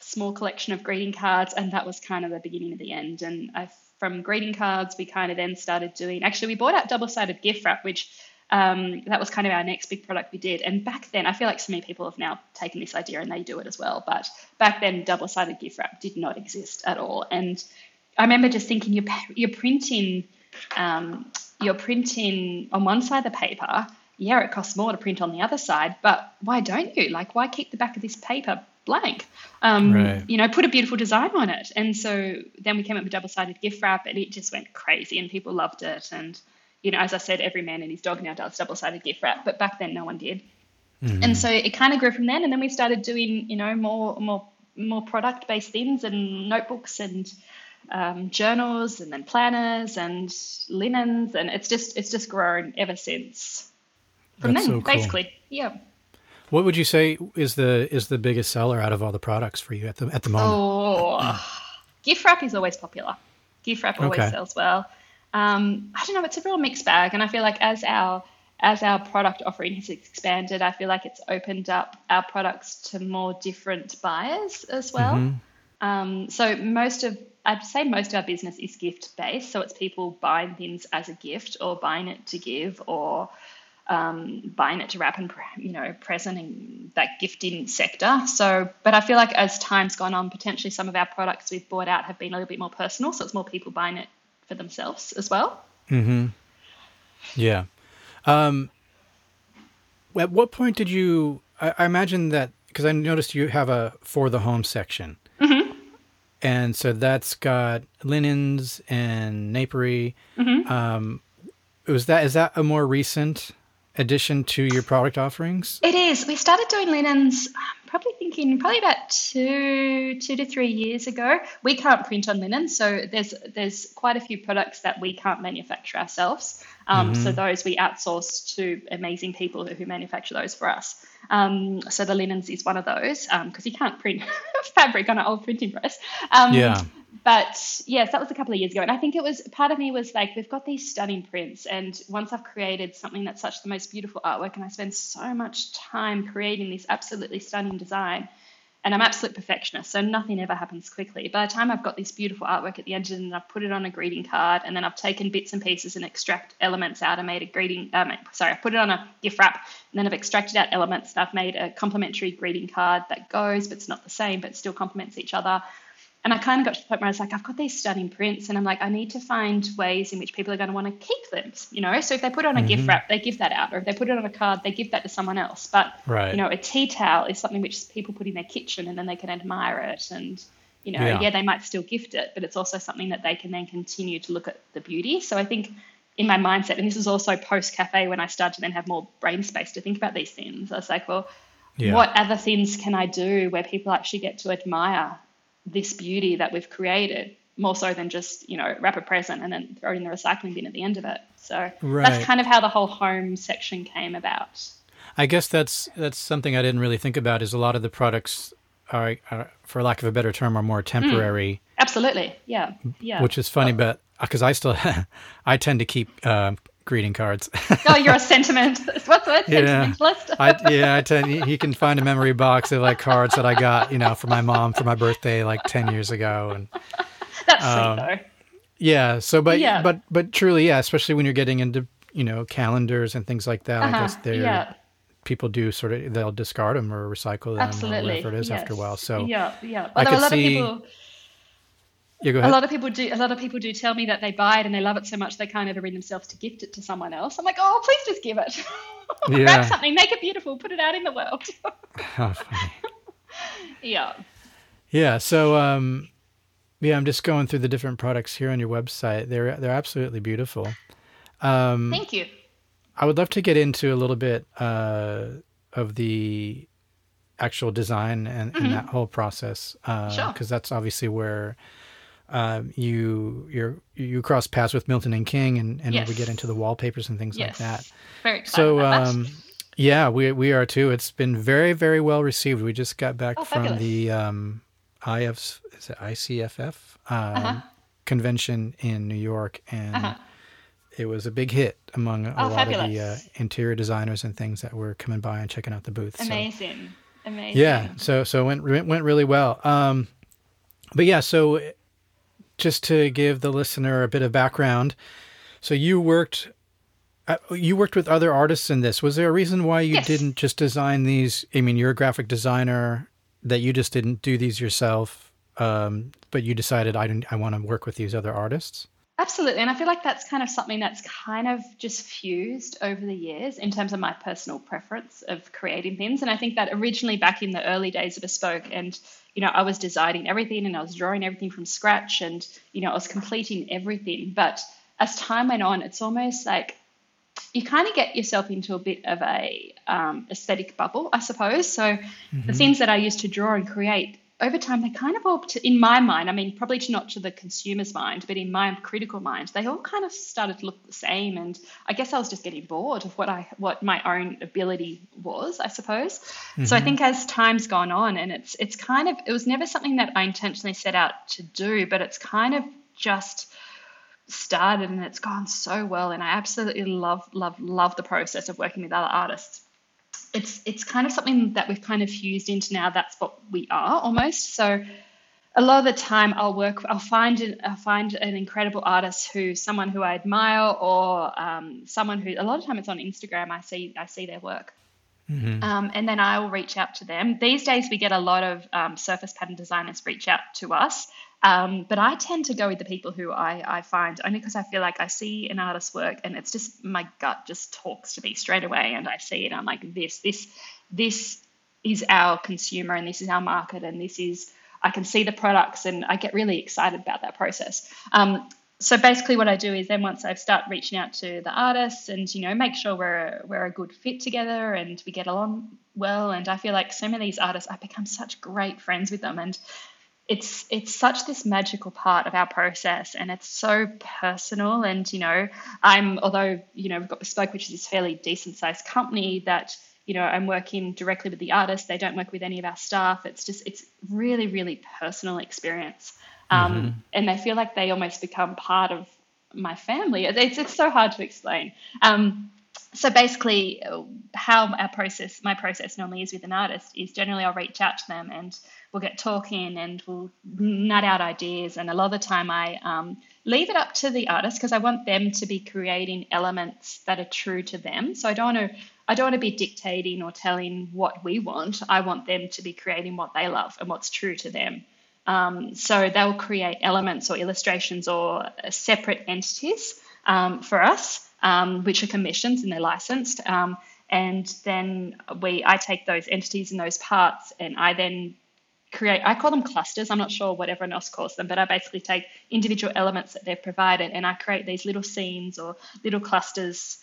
small collection of greeting cards, and that was kind of the beginning of the end. And I, from greeting cards, we kind of then started doing. Actually, we bought out double-sided gift wrap, which um, that was kind of our next big product we did. And back then, I feel like so many people have now taken this idea and they do it as well. But back then, double-sided gift wrap did not exist at all. And I remember just thinking, you're you're printing, um, you're printing on one side of the paper. Yeah, it costs more to print on the other side, but why don't you? Like, why keep the back of this paper blank. Um, right. You know, put a beautiful design on it. And so then we came up with double sided gift wrap and it just went crazy and people loved it. And, you know, as I said, every man and his dog now does double sided gift wrap, but back then no one did. Mm-hmm. And so it kind of grew from then. And then we started doing, you know, more, more, more product based things and notebooks and um, journals and then planners and linens. And it's just, it's just grown ever since from That's then, so cool. basically. Yeah. What would you say is the is the biggest seller out of all the products for you at the at the moment? Oh, gift wrap is always popular. Gift wrap always okay. sells well. Um, I don't know. It's a real mixed bag, and I feel like as our as our product offering has expanded, I feel like it's opened up our products to more different buyers as well. Mm-hmm. Um, so most of I'd say most of our business is gift based. So it's people buying things as a gift or buying it to give or um, buying it to wrap and you know present in that gifting sector. So, but I feel like as time's gone on, potentially some of our products we've bought out have been a little bit more personal, so it's more people buying it for themselves as well. Hmm. Yeah. Um, at what point did you? I, I imagine that because I noticed you have a for the home section. Mm-hmm. And so that's got linens and napery. Mm-hmm. Um, was that is that a more recent addition to your product offerings? It is. We started doing linens. I'm probably thinking probably about two two to three years ago. We can't print on linen, so there's there's quite a few products that we can't manufacture ourselves. Um, mm-hmm. So those we outsource to amazing people who manufacture those for us. Um, so the linens is one of those because um, you can't print fabric on an old printing press. Um, yeah but yes, that was a couple of years ago. And I think it was part of me was like, we've got these stunning prints. And once I've created something that's such the most beautiful artwork, and I spend so much time creating this absolutely stunning design, and I'm absolute perfectionist, so nothing ever happens quickly. By the time I've got this beautiful artwork at the end, and I've put it on a greeting card, and then I've taken bits and pieces and extract elements out I made a greeting. Um, sorry, I put it on a gift wrap, and then I've extracted out elements, and I've made a complimentary greeting card that goes, but it's not the same, but still complements each other. And I kind of got to the point where I was like, I've got these stunning prints, and I'm like, I need to find ways in which people are going to want to keep them. You know, so if they put it on a mm-hmm. gift wrap, they give that out, or if they put it on a card, they give that to someone else. But right. you know, a tea towel is something which people put in their kitchen, and then they can admire it, and you know, yeah. yeah, they might still gift it, but it's also something that they can then continue to look at the beauty. So I think in my mindset, and this is also post cafe when I started to then have more brain space to think about these things. I was like, well, yeah. what other things can I do where people actually get to admire this beauty that we've created more so than just you know wrap a present and then throw it in the recycling bin at the end of it. So right. that's kind of how the whole home section came about. I guess that's that's something i didn't really think about is a lot of the products are, are for lack of a better term are more mm. temporary. Mm, absolutely. Yeah. Yeah. Which is funny but because i still i tend to keep uh, greeting cards. oh, you're a sentiment. What's that? Yeah, I, yeah. I tell you, he can find a memory box of like cards that I got, you know, for my mom for my birthday like ten years ago, and that's um, sweet though. Yeah. So, but yeah. but but truly, yeah. Especially when you're getting into you know calendars and things like that. Uh-huh. I guess they're. Yeah. People do sort of they'll discard them or recycle them Absolutely. or whatever it is yes. after a while. So yeah, yeah. Although a lot see, of people yeah, go ahead. A lot of people do. A lot of people do tell me that they buy it and they love it so much they can't ever bring themselves to gift it to someone else. I'm like, oh, please just give it. Yeah. Wrap something, make it beautiful, put it out in the world. How funny. Yeah. Yeah. So, um, yeah, I'm just going through the different products here on your website. They're they're absolutely beautiful. Um, Thank you. I would love to get into a little bit uh, of the actual design and, mm-hmm. and that whole process because uh, sure. that's obviously where um, you you you cross paths with Milton and King, and, and yes. we get into the wallpapers and things yes. like that. Very so. Um, yeah, we we are too. It's been very very well received. We just got back oh, from the um, IF is it ICFF um, uh-huh. convention in New York, and uh-huh. it was a big hit among a oh, lot fabulous. of the uh, interior designers and things that were coming by and checking out the booth. Amazing, so, amazing. Yeah, so so it went went really well. Um, but yeah, so just to give the listener a bit of background, so you worked uh, you worked with other artists in this. Was there a reason why you yes. didn't just design these? I mean, you're a graphic designer that you just didn't do these yourself, um, but you decided I didn't. I want to work with these other artists. Absolutely, and I feel like that's kind of something that's kind of just fused over the years in terms of my personal preference of creating things. And I think that originally back in the early days of Bespoke, and you know, I was designing everything and I was drawing everything from scratch, and you know, I was completing everything. But as time went on, it's almost like you kind of get yourself into a bit of a um, aesthetic bubble, I suppose. So mm-hmm. the things that I used to draw and create over time, they kind of all, to, in my mind, I mean, probably not to the consumer's mind, but in my critical mind, they all kind of started to look the same. And I guess I was just getting bored of what I, what my own ability was, I suppose. Mm-hmm. So I mm-hmm. think as time's gone on, and it's, it's kind of, it was never something that I intentionally set out to do, but it's kind of just started and it's gone so well and I absolutely love love love the process of working with other artists. It's it's kind of something that we've kind of fused into now that's what we are almost. So a lot of the time I'll work I'll find an, I'll find an incredible artist who someone who I admire or um, someone who a lot of time it's on Instagram I see I see their work. Mm-hmm. Um, and then I will reach out to them. These days, we get a lot of um, surface pattern designers reach out to us um, but I tend to go with the people who I, I find only because I feel like I see an artist's work and it's just my gut just talks to me straight away and I see it. I'm like, this, this, this is our consumer and this is our market and this is I can see the products and I get really excited about that process. Um, so basically what I do is then once I start reaching out to the artists and you know make sure we're we're a good fit together and we get along well and I feel like some of these artists I've become such great friends with them and it's it's such this magical part of our process and it's so personal. And you know i'm although you know we've got bespoke which is this fairly decent sized company that you know i'm working directly with the artist they don't work with any of our staff. It's just it's really really personal experience. Um, mm-hmm. and they feel like they almost become part of my family. It's, it's so hard to explain. Um, so basically how our process my process normally is with an artist is generally i'll reach out to them and we'll get talking and we'll nut out ideas. And a lot of the time, I um, leave it up to the artist because I want them to be creating elements that are true to them. So I don't want to. I don't want to be dictating or telling what we want. I want them to be creating what they love and what's true to them. Um, so they'll create elements or illustrations or separate entities um, for us, um, which are commissions and they're licensed. Um, and then we, I take those entities and those parts, and I then create, I call them clusters. I'm not sure what everyone else calls them, but I basically take individual elements that they've provided and I create these little scenes or little clusters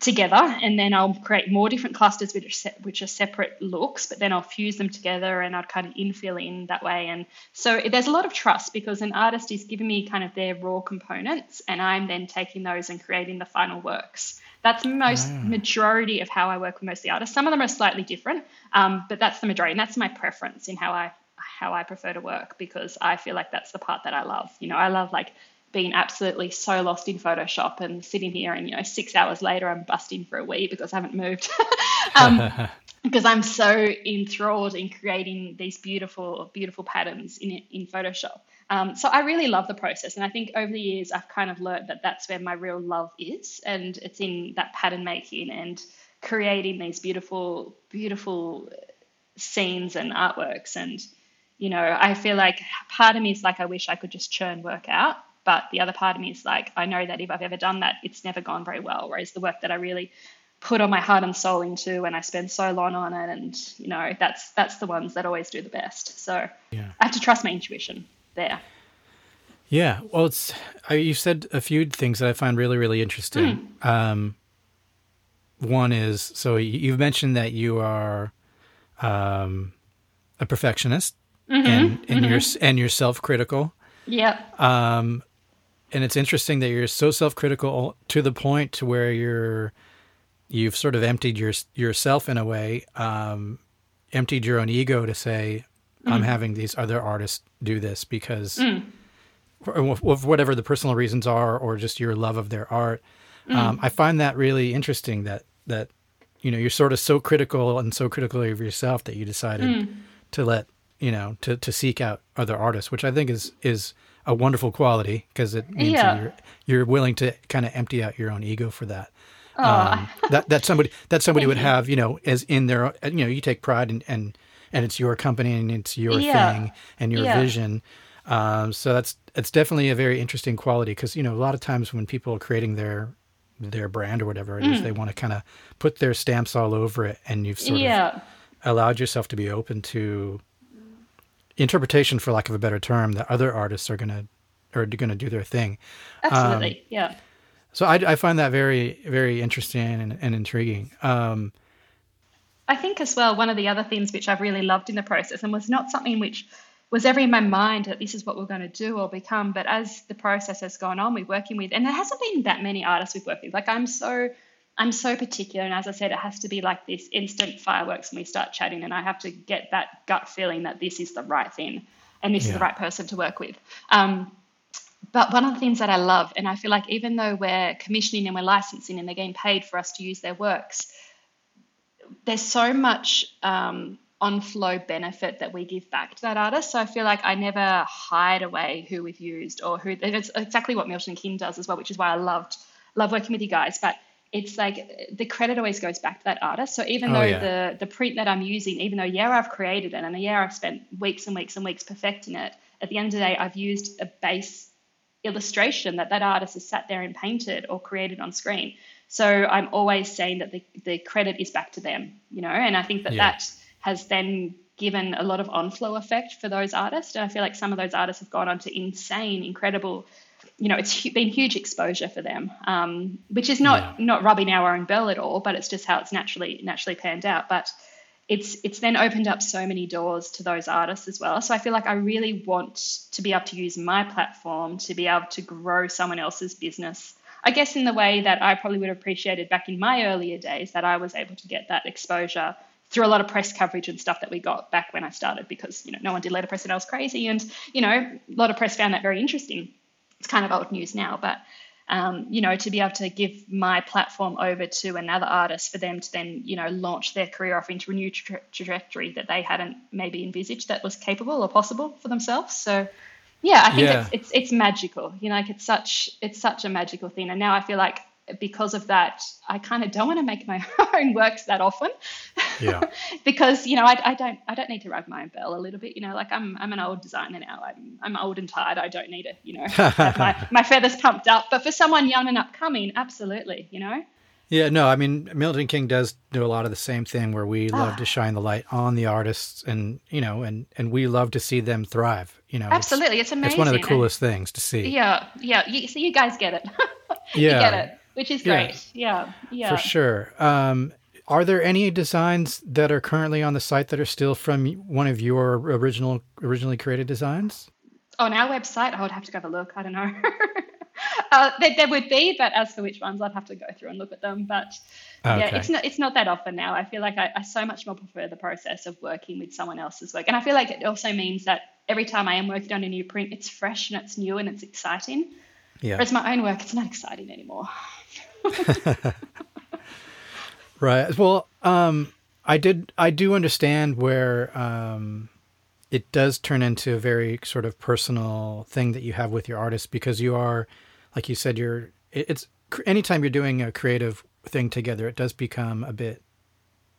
together. And then I'll create more different clusters which are, se- which are separate looks but then I'll fuse them together and I'd kind of infill in that way. And so there's a lot of trust because an artist is giving me kind of their raw components and I'm then taking those and creating the final works that's most mm. majority of how I work with most of the artists some of them are slightly different um, but that's the majority and that's my preference in how I how I prefer to work because I feel like that's the part that I love you know I love like being absolutely so lost in Photoshop and sitting here and, you know, six hours later, I'm busting for a wee because I haven't moved. um, because I'm so enthralled in creating these beautiful, beautiful patterns in in Photoshop. Um, so I really love the process, and I think over the years I've kind of learned that that's where my real love is, and it's in that pattern making and creating these beautiful, beautiful scenes and artworks. And you know, I feel like part of me is like I wish I could just churn work out, but the other part of me is like, I know that if I've ever done that, it's never gone very well. Whereas the work that I really put all my heart and soul into and I spend so long on it and you know that's that's the ones that always do the best so yeah. I have to trust my intuition there yeah well it's I, you said a few things that I find really really interesting mm. um, one is so you've mentioned that you are um, a perfectionist mm-hmm. and and mm-hmm. you're and you're self-critical yeah um, and it's interesting that you're so self-critical to the point to where you're you've sort of emptied your yourself in a way, um, emptied your own ego to say, mm. "I'm having these other artists do this because." Mm. Of whatever the personal reasons are, or just your love of their art, mm. um, I find that really interesting. That that you know you're sort of so critical and so critical of yourself that you decided mm. to let you know to to seek out other artists, which I think is is a wonderful quality because it means yeah. that you're you're willing to kind of empty out your own ego for that. Um, that that somebody that somebody would have, you know, as in their, you know, you take pride in, and and it's your company and it's your yeah. thing and your yeah. vision. Um, so that's it's definitely a very interesting quality because you know a lot of times when people are creating their their brand or whatever it mm. is, they want to kind of put their stamps all over it, and you've sort yeah. of allowed yourself to be open to interpretation, for lack of a better term, that other artists are gonna are going to do their thing. Absolutely, um, yeah. So I, I find that very, very interesting and, and intriguing. Um, I think as well, one of the other things which I've really loved in the process and was not something which was ever in my mind that this is what we're going to do or become, but as the process has gone on, we're working with, and there hasn't been that many artists we've worked with. Like I'm so, I'm so particular, and as I said, it has to be like this instant fireworks when we start chatting, and I have to get that gut feeling that this is the right thing and this yeah. is the right person to work with. Um, but one of the things that I love, and I feel like even though we're commissioning and we're licensing and they're getting paid for us to use their works, there's so much um, on flow benefit that we give back to that artist. So I feel like I never hide away who we've used or who. It's exactly what Milton King does as well, which is why I loved love working with you guys. But it's like the credit always goes back to that artist. So even oh, though yeah. the the print that I'm using, even though yeah I've created it and yeah I've spent weeks and weeks and weeks perfecting it, at the end of the day I've used a base illustration that that artist has sat there and painted or created on screen. So I'm always saying that the, the credit is back to them, you know, and I think that yeah. that has then given a lot of on-flow effect for those artists. And I feel like some of those artists have gone on to insane, incredible, you know, it's been huge exposure for them, um, which is not yeah. not rubbing our own bell at all, but it's just how it's naturally naturally panned out. But it's it's then opened up so many doors to those artists as well. So I feel like I really want to be able to use my platform to be able to grow someone else's business. I guess in the way that I probably would have appreciated back in my earlier days that I was able to get that exposure through a lot of press coverage and stuff that we got back when I started because you know no one did letterpress and I was crazy and you know a lot of press found that very interesting. It's kind of old news now, but um, you know, to be able to give my platform over to another artist for them to then, you know, launch their career off into a new tra- trajectory that they hadn't maybe envisaged that was capable or possible for themselves. So, yeah, I think yeah. It's, it's it's magical. You know, like it's such it's such a magical thing. And now I feel like because of that, I kind of don't want to make my own works that often. Yeah. because you know, I, I, don't I don't need to rug my own bell a little bit. You know, like I'm I'm an old designer now. I'm I'm old and tired. I don't need it. you know my my feathers pumped up. But for someone young and upcoming, absolutely. You know. Yeah, no, I mean Milton King does do a lot of the same thing where we love ah. to shine the light on the artists and you know and and we love to see them thrive. You know, absolutely, it's, it's amazing. It's one of the coolest and, things to see. Yeah, yeah. You, so you guys get it. yeah, you get it which is great. Yeah, yeah, for sure. Um, are there any designs that are currently on the site that are still from one of your original originally created designs? On our website, I would have to go have a look. I don't know. uh, there, there, would be, but as for which ones, I'd have to go through and look at them. But okay. yeah, it's not it's not that often now. I feel like I, I so much more prefer the process of working with someone else's work, and I feel like it also means that every time I am working on a new print, it's fresh and it's new and it's exciting. Yeah. Whereas my own work, it's not exciting anymore. right. Well, um, I did. I do understand where um, it does turn into a very sort of personal thing that you have with your artist because you are, like you said, you're. It's anytime you're doing a creative thing together, it does become a bit.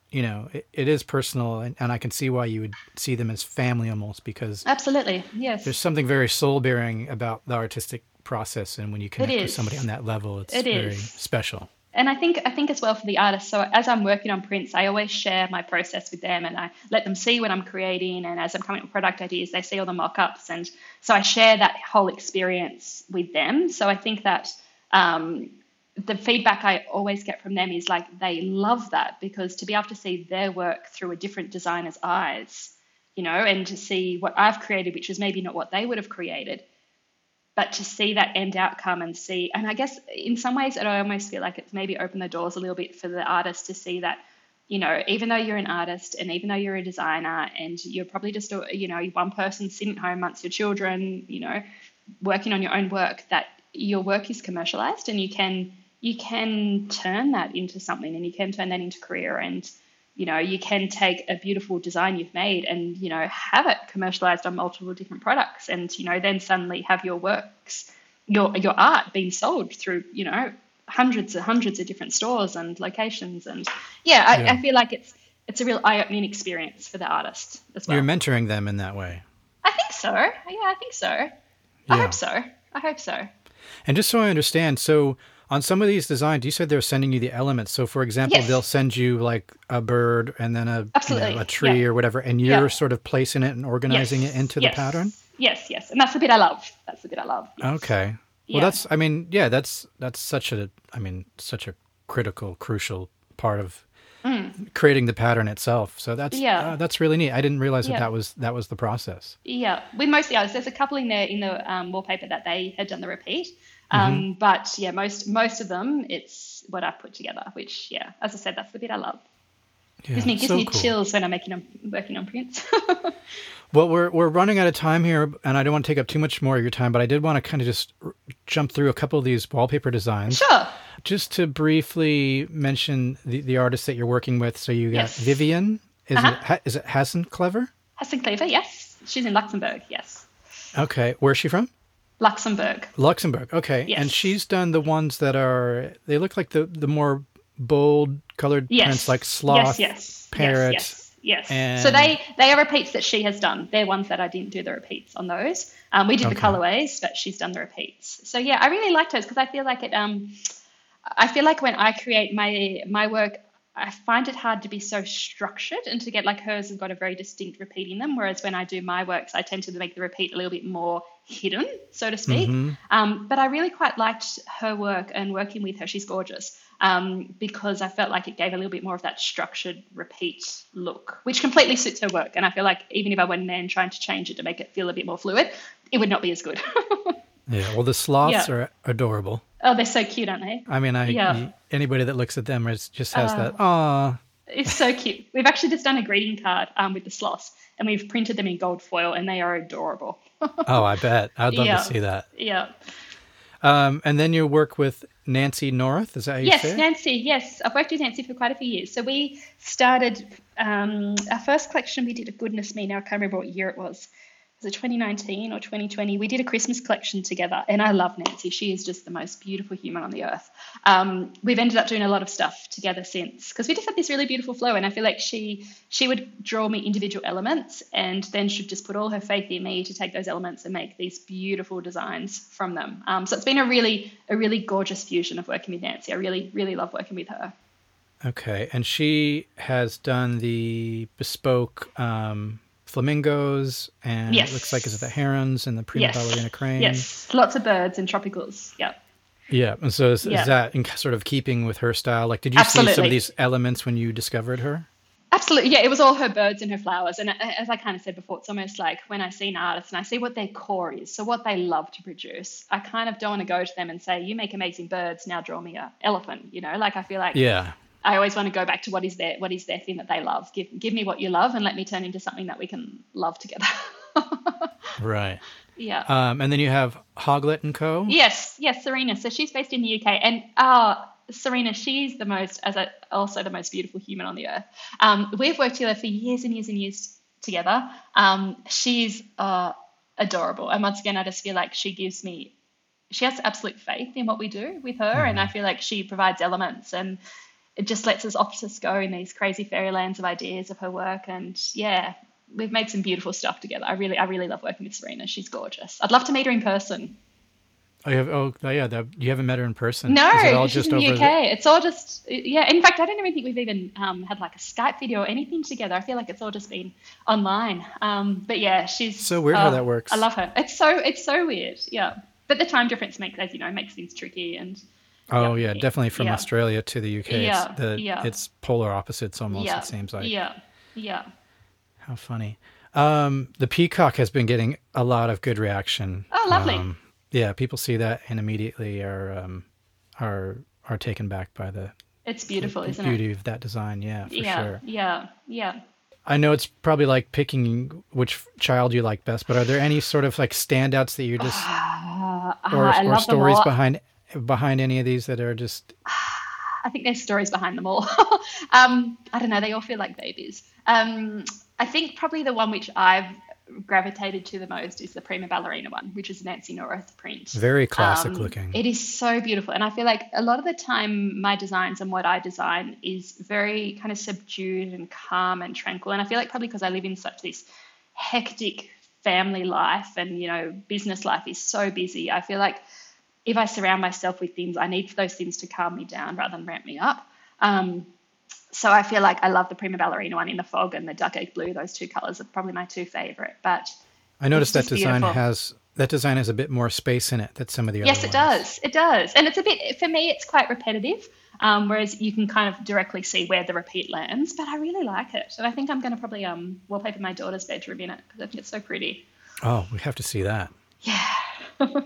You know, it, it is personal, and, and I can see why you would see them as family almost because absolutely, yes. There's something very soul bearing about the artistic process and when you connect with somebody on that level it's it very is. special and I think I think as well for the artists. So as I'm working on prints, I always share my process with them, and I let them see what I'm creating. And as I'm coming up with product ideas, they see all the mock-ups, and so I share that whole experience with them. So I think that um, the feedback I always get from them is like they love that because to be able to see their work through a different designer's eyes, you know, and to see what I've created, which is maybe not what they would have created but to see that end outcome and see and i guess in some ways i almost feel like it's maybe opened the doors a little bit for the artist to see that you know even though you're an artist and even though you're a designer and you're probably just a, you know one person sitting at home amongst your children you know working on your own work that your work is commercialized and you can you can turn that into something and you can turn that into career and you know you can take a beautiful design you've made and you know have it commercialized on multiple different products and you know then suddenly have your works your your art being sold through you know hundreds and hundreds of different stores and locations and yeah I, yeah. I feel like it's it's a real eye-opening experience for the artist as well. you're mentoring them in that way. I think so. Yeah i think so. Yeah. i hope so. I hope so and just so i understand so on some of these designs, you said they're sending you the elements. So, for example, yes. they'll send you like a bird and then a you know, a tree yeah. or whatever, and you're yeah. sort of placing it and organizing yes. it into yes. the pattern. Yes, yes, and that's the bit I love. That's the bit I love. Okay. Well, that's. I mean, yeah, that's that's such a. I mean, such a critical, crucial part of mm. creating the pattern itself. So that's yeah. Uh, that's really neat. I didn't realize that that was that was the process. Yeah, we mostly are. There's a couple in there in the um, wallpaper that they had done the repeat. Um, mm-hmm. But yeah, most most of them, it's what I've put together. Which yeah, as I said, that's the bit I love. Yeah, gives me gives so me cool. chills when I'm making them, working on prints. well, we're we're running out of time here, and I don't want to take up too much more of your time, but I did want to kind of just r- jump through a couple of these wallpaper designs. Sure. Just to briefly mention the, the artists that you're working with. So you got yes. Vivian. Is uh-huh. it is it Hassan Clever? Hassan Clever, yes. She's in Luxembourg, yes. Okay, where's she from? Luxembourg. Luxembourg. Okay. Yes. And she's done the ones that are they look like the the more bold colored yes. prints like sloth, yes, yes, parrot. Yes, yes. yes. So they they are repeats that she has done. They're ones that I didn't do the repeats on those. Um, we did okay. the colorways, but she's done the repeats. So yeah, I really liked those because I feel like it. Um, I feel like when I create my my work, I find it hard to be so structured and to get like hers has got a very distinct repeat in them. Whereas when I do my works, I tend to make the repeat a little bit more hidden, so to speak. Mm-hmm. Um, but I really quite liked her work and working with her. She's gorgeous um, because I felt like it gave a little bit more of that structured repeat look, which completely suits her work. And I feel like even if I went in there and trying to change it to make it feel a bit more fluid, it would not be as good. yeah, well, the sloths yeah. are adorable. Oh, they're so cute, aren't they? I mean, I yeah. anybody that looks at them is, just has uh, that. Ah, it's so cute. We've actually just done a greeting card um, with the sloths, and we've printed them in gold foil, and they are adorable. oh, I bet. I'd love yeah. to see that. Yeah. Um, and then you work with Nancy North. Is that yes? Nancy. Yes, I've worked with Nancy for quite a few years. So we started um, our first collection. We did a goodness me now I can't remember what year it was was it 2019 or 2020? We did a Christmas collection together, and I love Nancy. She is just the most beautiful human on the earth. Um, we've ended up doing a lot of stuff together since because we just had this really beautiful flow, and I feel like she she would draw me individual elements, and then she'd just put all her faith in me to take those elements and make these beautiful designs from them. Um, so it's been a really a really gorgeous fusion of working with Nancy. I really really love working with her. Okay, and she has done the bespoke. Um flamingos and yes. it looks like is it the herons and the prima yes. ballerina crane? Yes, lots of birds and tropicals. Yeah. Yeah, and so is, yeah. is that in sort of keeping with her style? Like, did you Absolutely. see some of these elements when you discovered her? Absolutely, yeah. It was all her birds and her flowers, and uh, as I kind of said before, it's almost like when I see an artist and I see what their core is, so what they love to produce. I kind of don't want to go to them and say, "You make amazing birds, now draw me a elephant." You know, like I feel like yeah, I always want to go back to what is their what is their thing that they love. Give give me what you love and let me turn into something that we can love together. right. Yeah. Um, and then you have Hoglet and Co. Yes, yes, Serena. So she's based in the UK, and uh, Serena, she's the most, as a, also the most beautiful human on the earth. Um, we've worked together for years and years and years together. Um, she's uh, adorable, and once again, I just feel like she gives me, she has absolute faith in what we do with her, mm. and I feel like she provides elements and it just lets us off to go in these crazy fairylands of ideas of her work. And yeah, we've made some beautiful stuff together. I really, I really love working with Serena. She's gorgeous. I'd love to meet her in person. Oh, you have, oh yeah, the, you haven't met her in person. No, Is it all she's just in the over UK. the- It's all just yeah. In fact, I don't even think we've even um, had like a Skype video or anything together. I feel like it's all just been online. Um, but yeah, she's So weird how oh, that works. I love her. It's so it's so weird. Yeah, but the time difference makes, as you know, makes things tricky. And Oh Yeah. yeah, definitely from Yeah. Australia to the UK. Yeah, It's the yeah. it's polar opposites almost. yeah, It seems like. yeah, yeah. How funny. Um, the Peacock has been getting a lot of good reaction. Oh, lovely. Um, yeah, people see that and immediately are um, are are taken back by the It's beautiful, isn't beauty it? of that design. Yeah, for yeah, sure. yeah, yeah. I know it's probably like picking which child you like best, but are there any sort of like standouts that you just Uh, or, or stories behind behind any of these that are just I think there's stories behind them all. um, I don't know. They all feel like babies. Um, I think probably the one which I've gravitated to the most is the Prima Ballerina one, which is Nancy North print. very classic Um, looking? It is so beautiful. And I feel like a lot of the time, my designs and what I design is very kind of subdued and calm and tranquil. And I feel like probably because I live in such this hectic family life and, you know, business life is so busy, I feel like if I surround myself with things, I need those things to calm me down rather than ramp me up. Um, so I feel like I love the Prima Ballerina one in the fog and the duck egg blue. Those two colors are probably my two favorite. But I noticed that design beautiful. has that design has a bit more space in it than some of the other. Yes, it ones. does. It does. And it's a bit, for me, it's quite repetitive, um, whereas you can kind of directly see where the repeat lands. But I really like it. And I think I'm going to probably um, wallpaper my daughter's bedroom in it because I think it's so pretty. Oh, we have to see that. Yeah.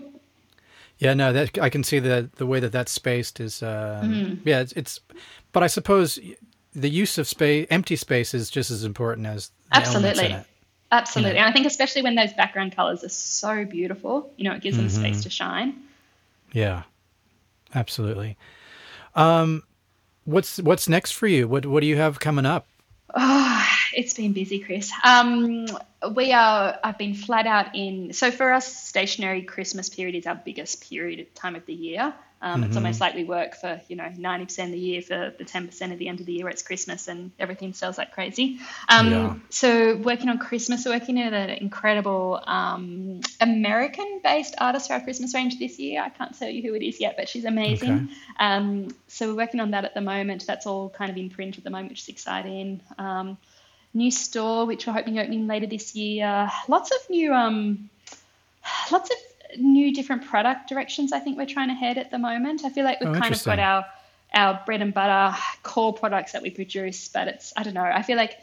Yeah, no, that I can see the the way that that's spaced is. Um, Mm-hmm. Yeah, it's, it's. But I suppose the use of space, empty space, is just as important as the elements in Absolutely. Absolutely. And I think especially when those background colors are so beautiful, you know, it gives them Mm-hmm. space to shine. Yeah, absolutely. Um, what's what's next for you? What what do you have coming up? Oh, it's been busy, Chris. Um, we are. I've been flat out in. So for us, stationery Christmas period is our biggest period time of the year. Um, It's almost like we work for you know ninety percent of the year for the ten percent of the end of the year. where It's Christmas and everything sells like crazy. Um, Yeah. So working on Christmas, working at an incredible um, American-based artist for our Christmas range this year. I can't tell you who it is yet, but she's amazing. Okay. Um, so we're working on that at the moment. That's all kind of in print at the moment, which is exciting. New store, which we're hoping opening later this year. Lots of new, um, lots of new different product directions. I think we're trying to head at the moment. I feel like we've Oh, kind of got our our bread and butter core products that we produce, but it's I don't know. I feel like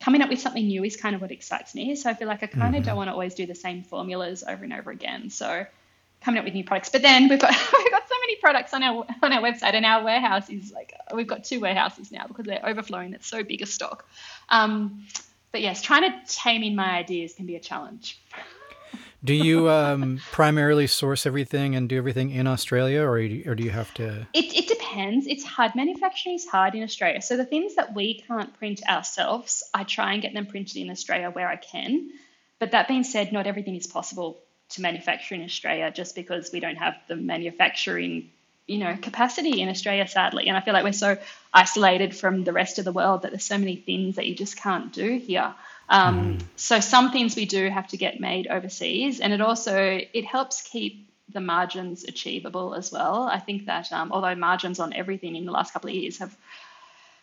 coming up with something new is kind of what excites me. So I feel like I kind of don't want to always do the same formulas over and over again. So coming up with new products. But then we've got we've got products on our on our website, and our warehouse is like we've got two warehouses now because they're overflowing. It's so big a stock. Um, but yes, trying to tame in my ideas can be a challenge. Do you um, primarily source everything and do everything in Australia, or you- or do you have to? It, it depends. It's hard. Manufacturing is hard in Australia. So the things that we can't print ourselves, I try and get them printed in Australia where I can. But that being said, not everything is possible to manufacture in Australia just because we don't have the manufacturing, you know, capacity in Australia, sadly. And I feel like we're so isolated from the rest of the world that there's so many things that you just can't do here. Um, So some things we do have to get made overseas, and it also it helps keep the margins achievable as well. I think that um, although margins on everything in the last couple of years have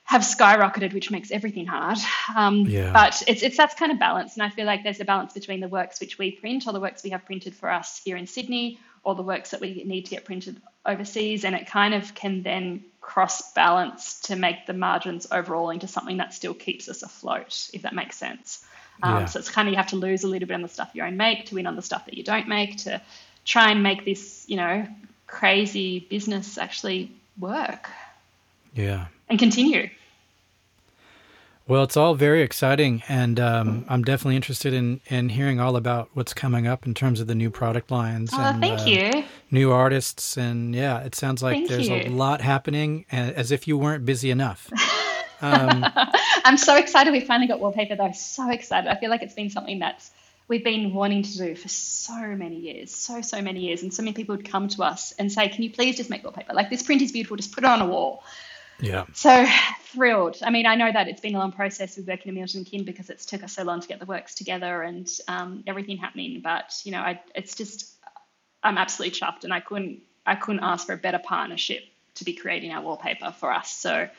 have skyrocketed, which makes everything hard. Um, Yeah. But it's, it's that's kind of balance, and I feel like there's a balance between the works which we print, or the works we have printed for us here in Sydney, or the works that we need to get printed overseas, and it kind of can then cross balance to make the margins overall into something that still keeps us afloat, if that makes sense. Um, Yeah. So it's kind of you have to lose a little bit on the stuff you own make to win on the stuff that you don't make to try and make this, you know, crazy business actually work Yeah. and continue. Well, it's all very exciting, and um, I'm definitely interested in, in hearing all about what's coming up in terms of the new product lines Oh, and thank uh, you. new artists. And yeah, it sounds like Thank there's a lot happening, as if you weren't busy enough. Um, I'm so excited we finally got wallpaper though. So excited. I feel like it's been something that's we've been wanting to do for so many years, so so many years, and so many people would come to us and say, "Can you please just make wallpaper? Like this print is beautiful. Just put it on a wall." Yeah. So thrilled. I mean, I know that it's been a long process with working at Milton King because it's took us so long to get the works together and um, everything happening. But you know, I, it's just I'm absolutely chuffed, and I couldn't I couldn't ask for a better partnership to be creating our wallpaper for us. So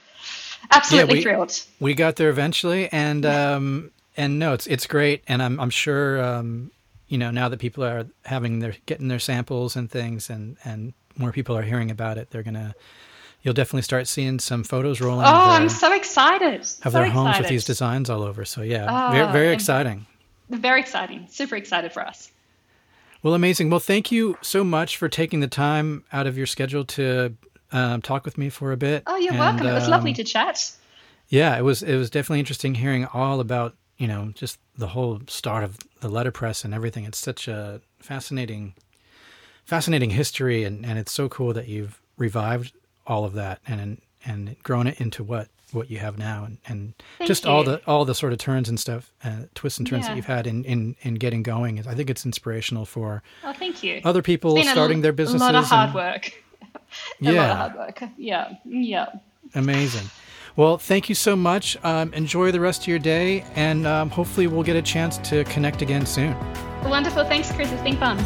absolutely yeah, we, thrilled. We got there eventually, and um, and no, it's it's great, and I'm I'm sure um, you know now that people are having their getting their samples and things, and and more people are hearing about it, they're gonna. You'll definitely start seeing some photos rolling. Oh, I'm so excited! Have so their excited. homes with these designs all over. So yeah, oh, very, very exciting. Very exciting. Super excited for us. Well, amazing. Well, thank you so much for taking the time out of your schedule to um, talk with me for a bit. Oh, you're and, welcome. It was um, lovely to chat. Yeah, it was. It was definitely interesting hearing all about you know just the whole start of the letterpress and everything. It's such a fascinating, fascinating history, and, and it's so cool that you've revived all of that and and grown it into what what you have now and, and just you. all the all the sort of turns and stuff uh, twists and turns yeah. that you've had in, in in getting going i think it's inspirational for oh thank you other people starting a, their businesses a lot of hard and, work yeah. lot of hard work. Yeah, yeah. Amazing. Well, thank you so much. Um, enjoy the rest of your day, and um, hopefully, we'll get a chance to connect again soon. Wonderful. Thanks, Chris. It's been fun.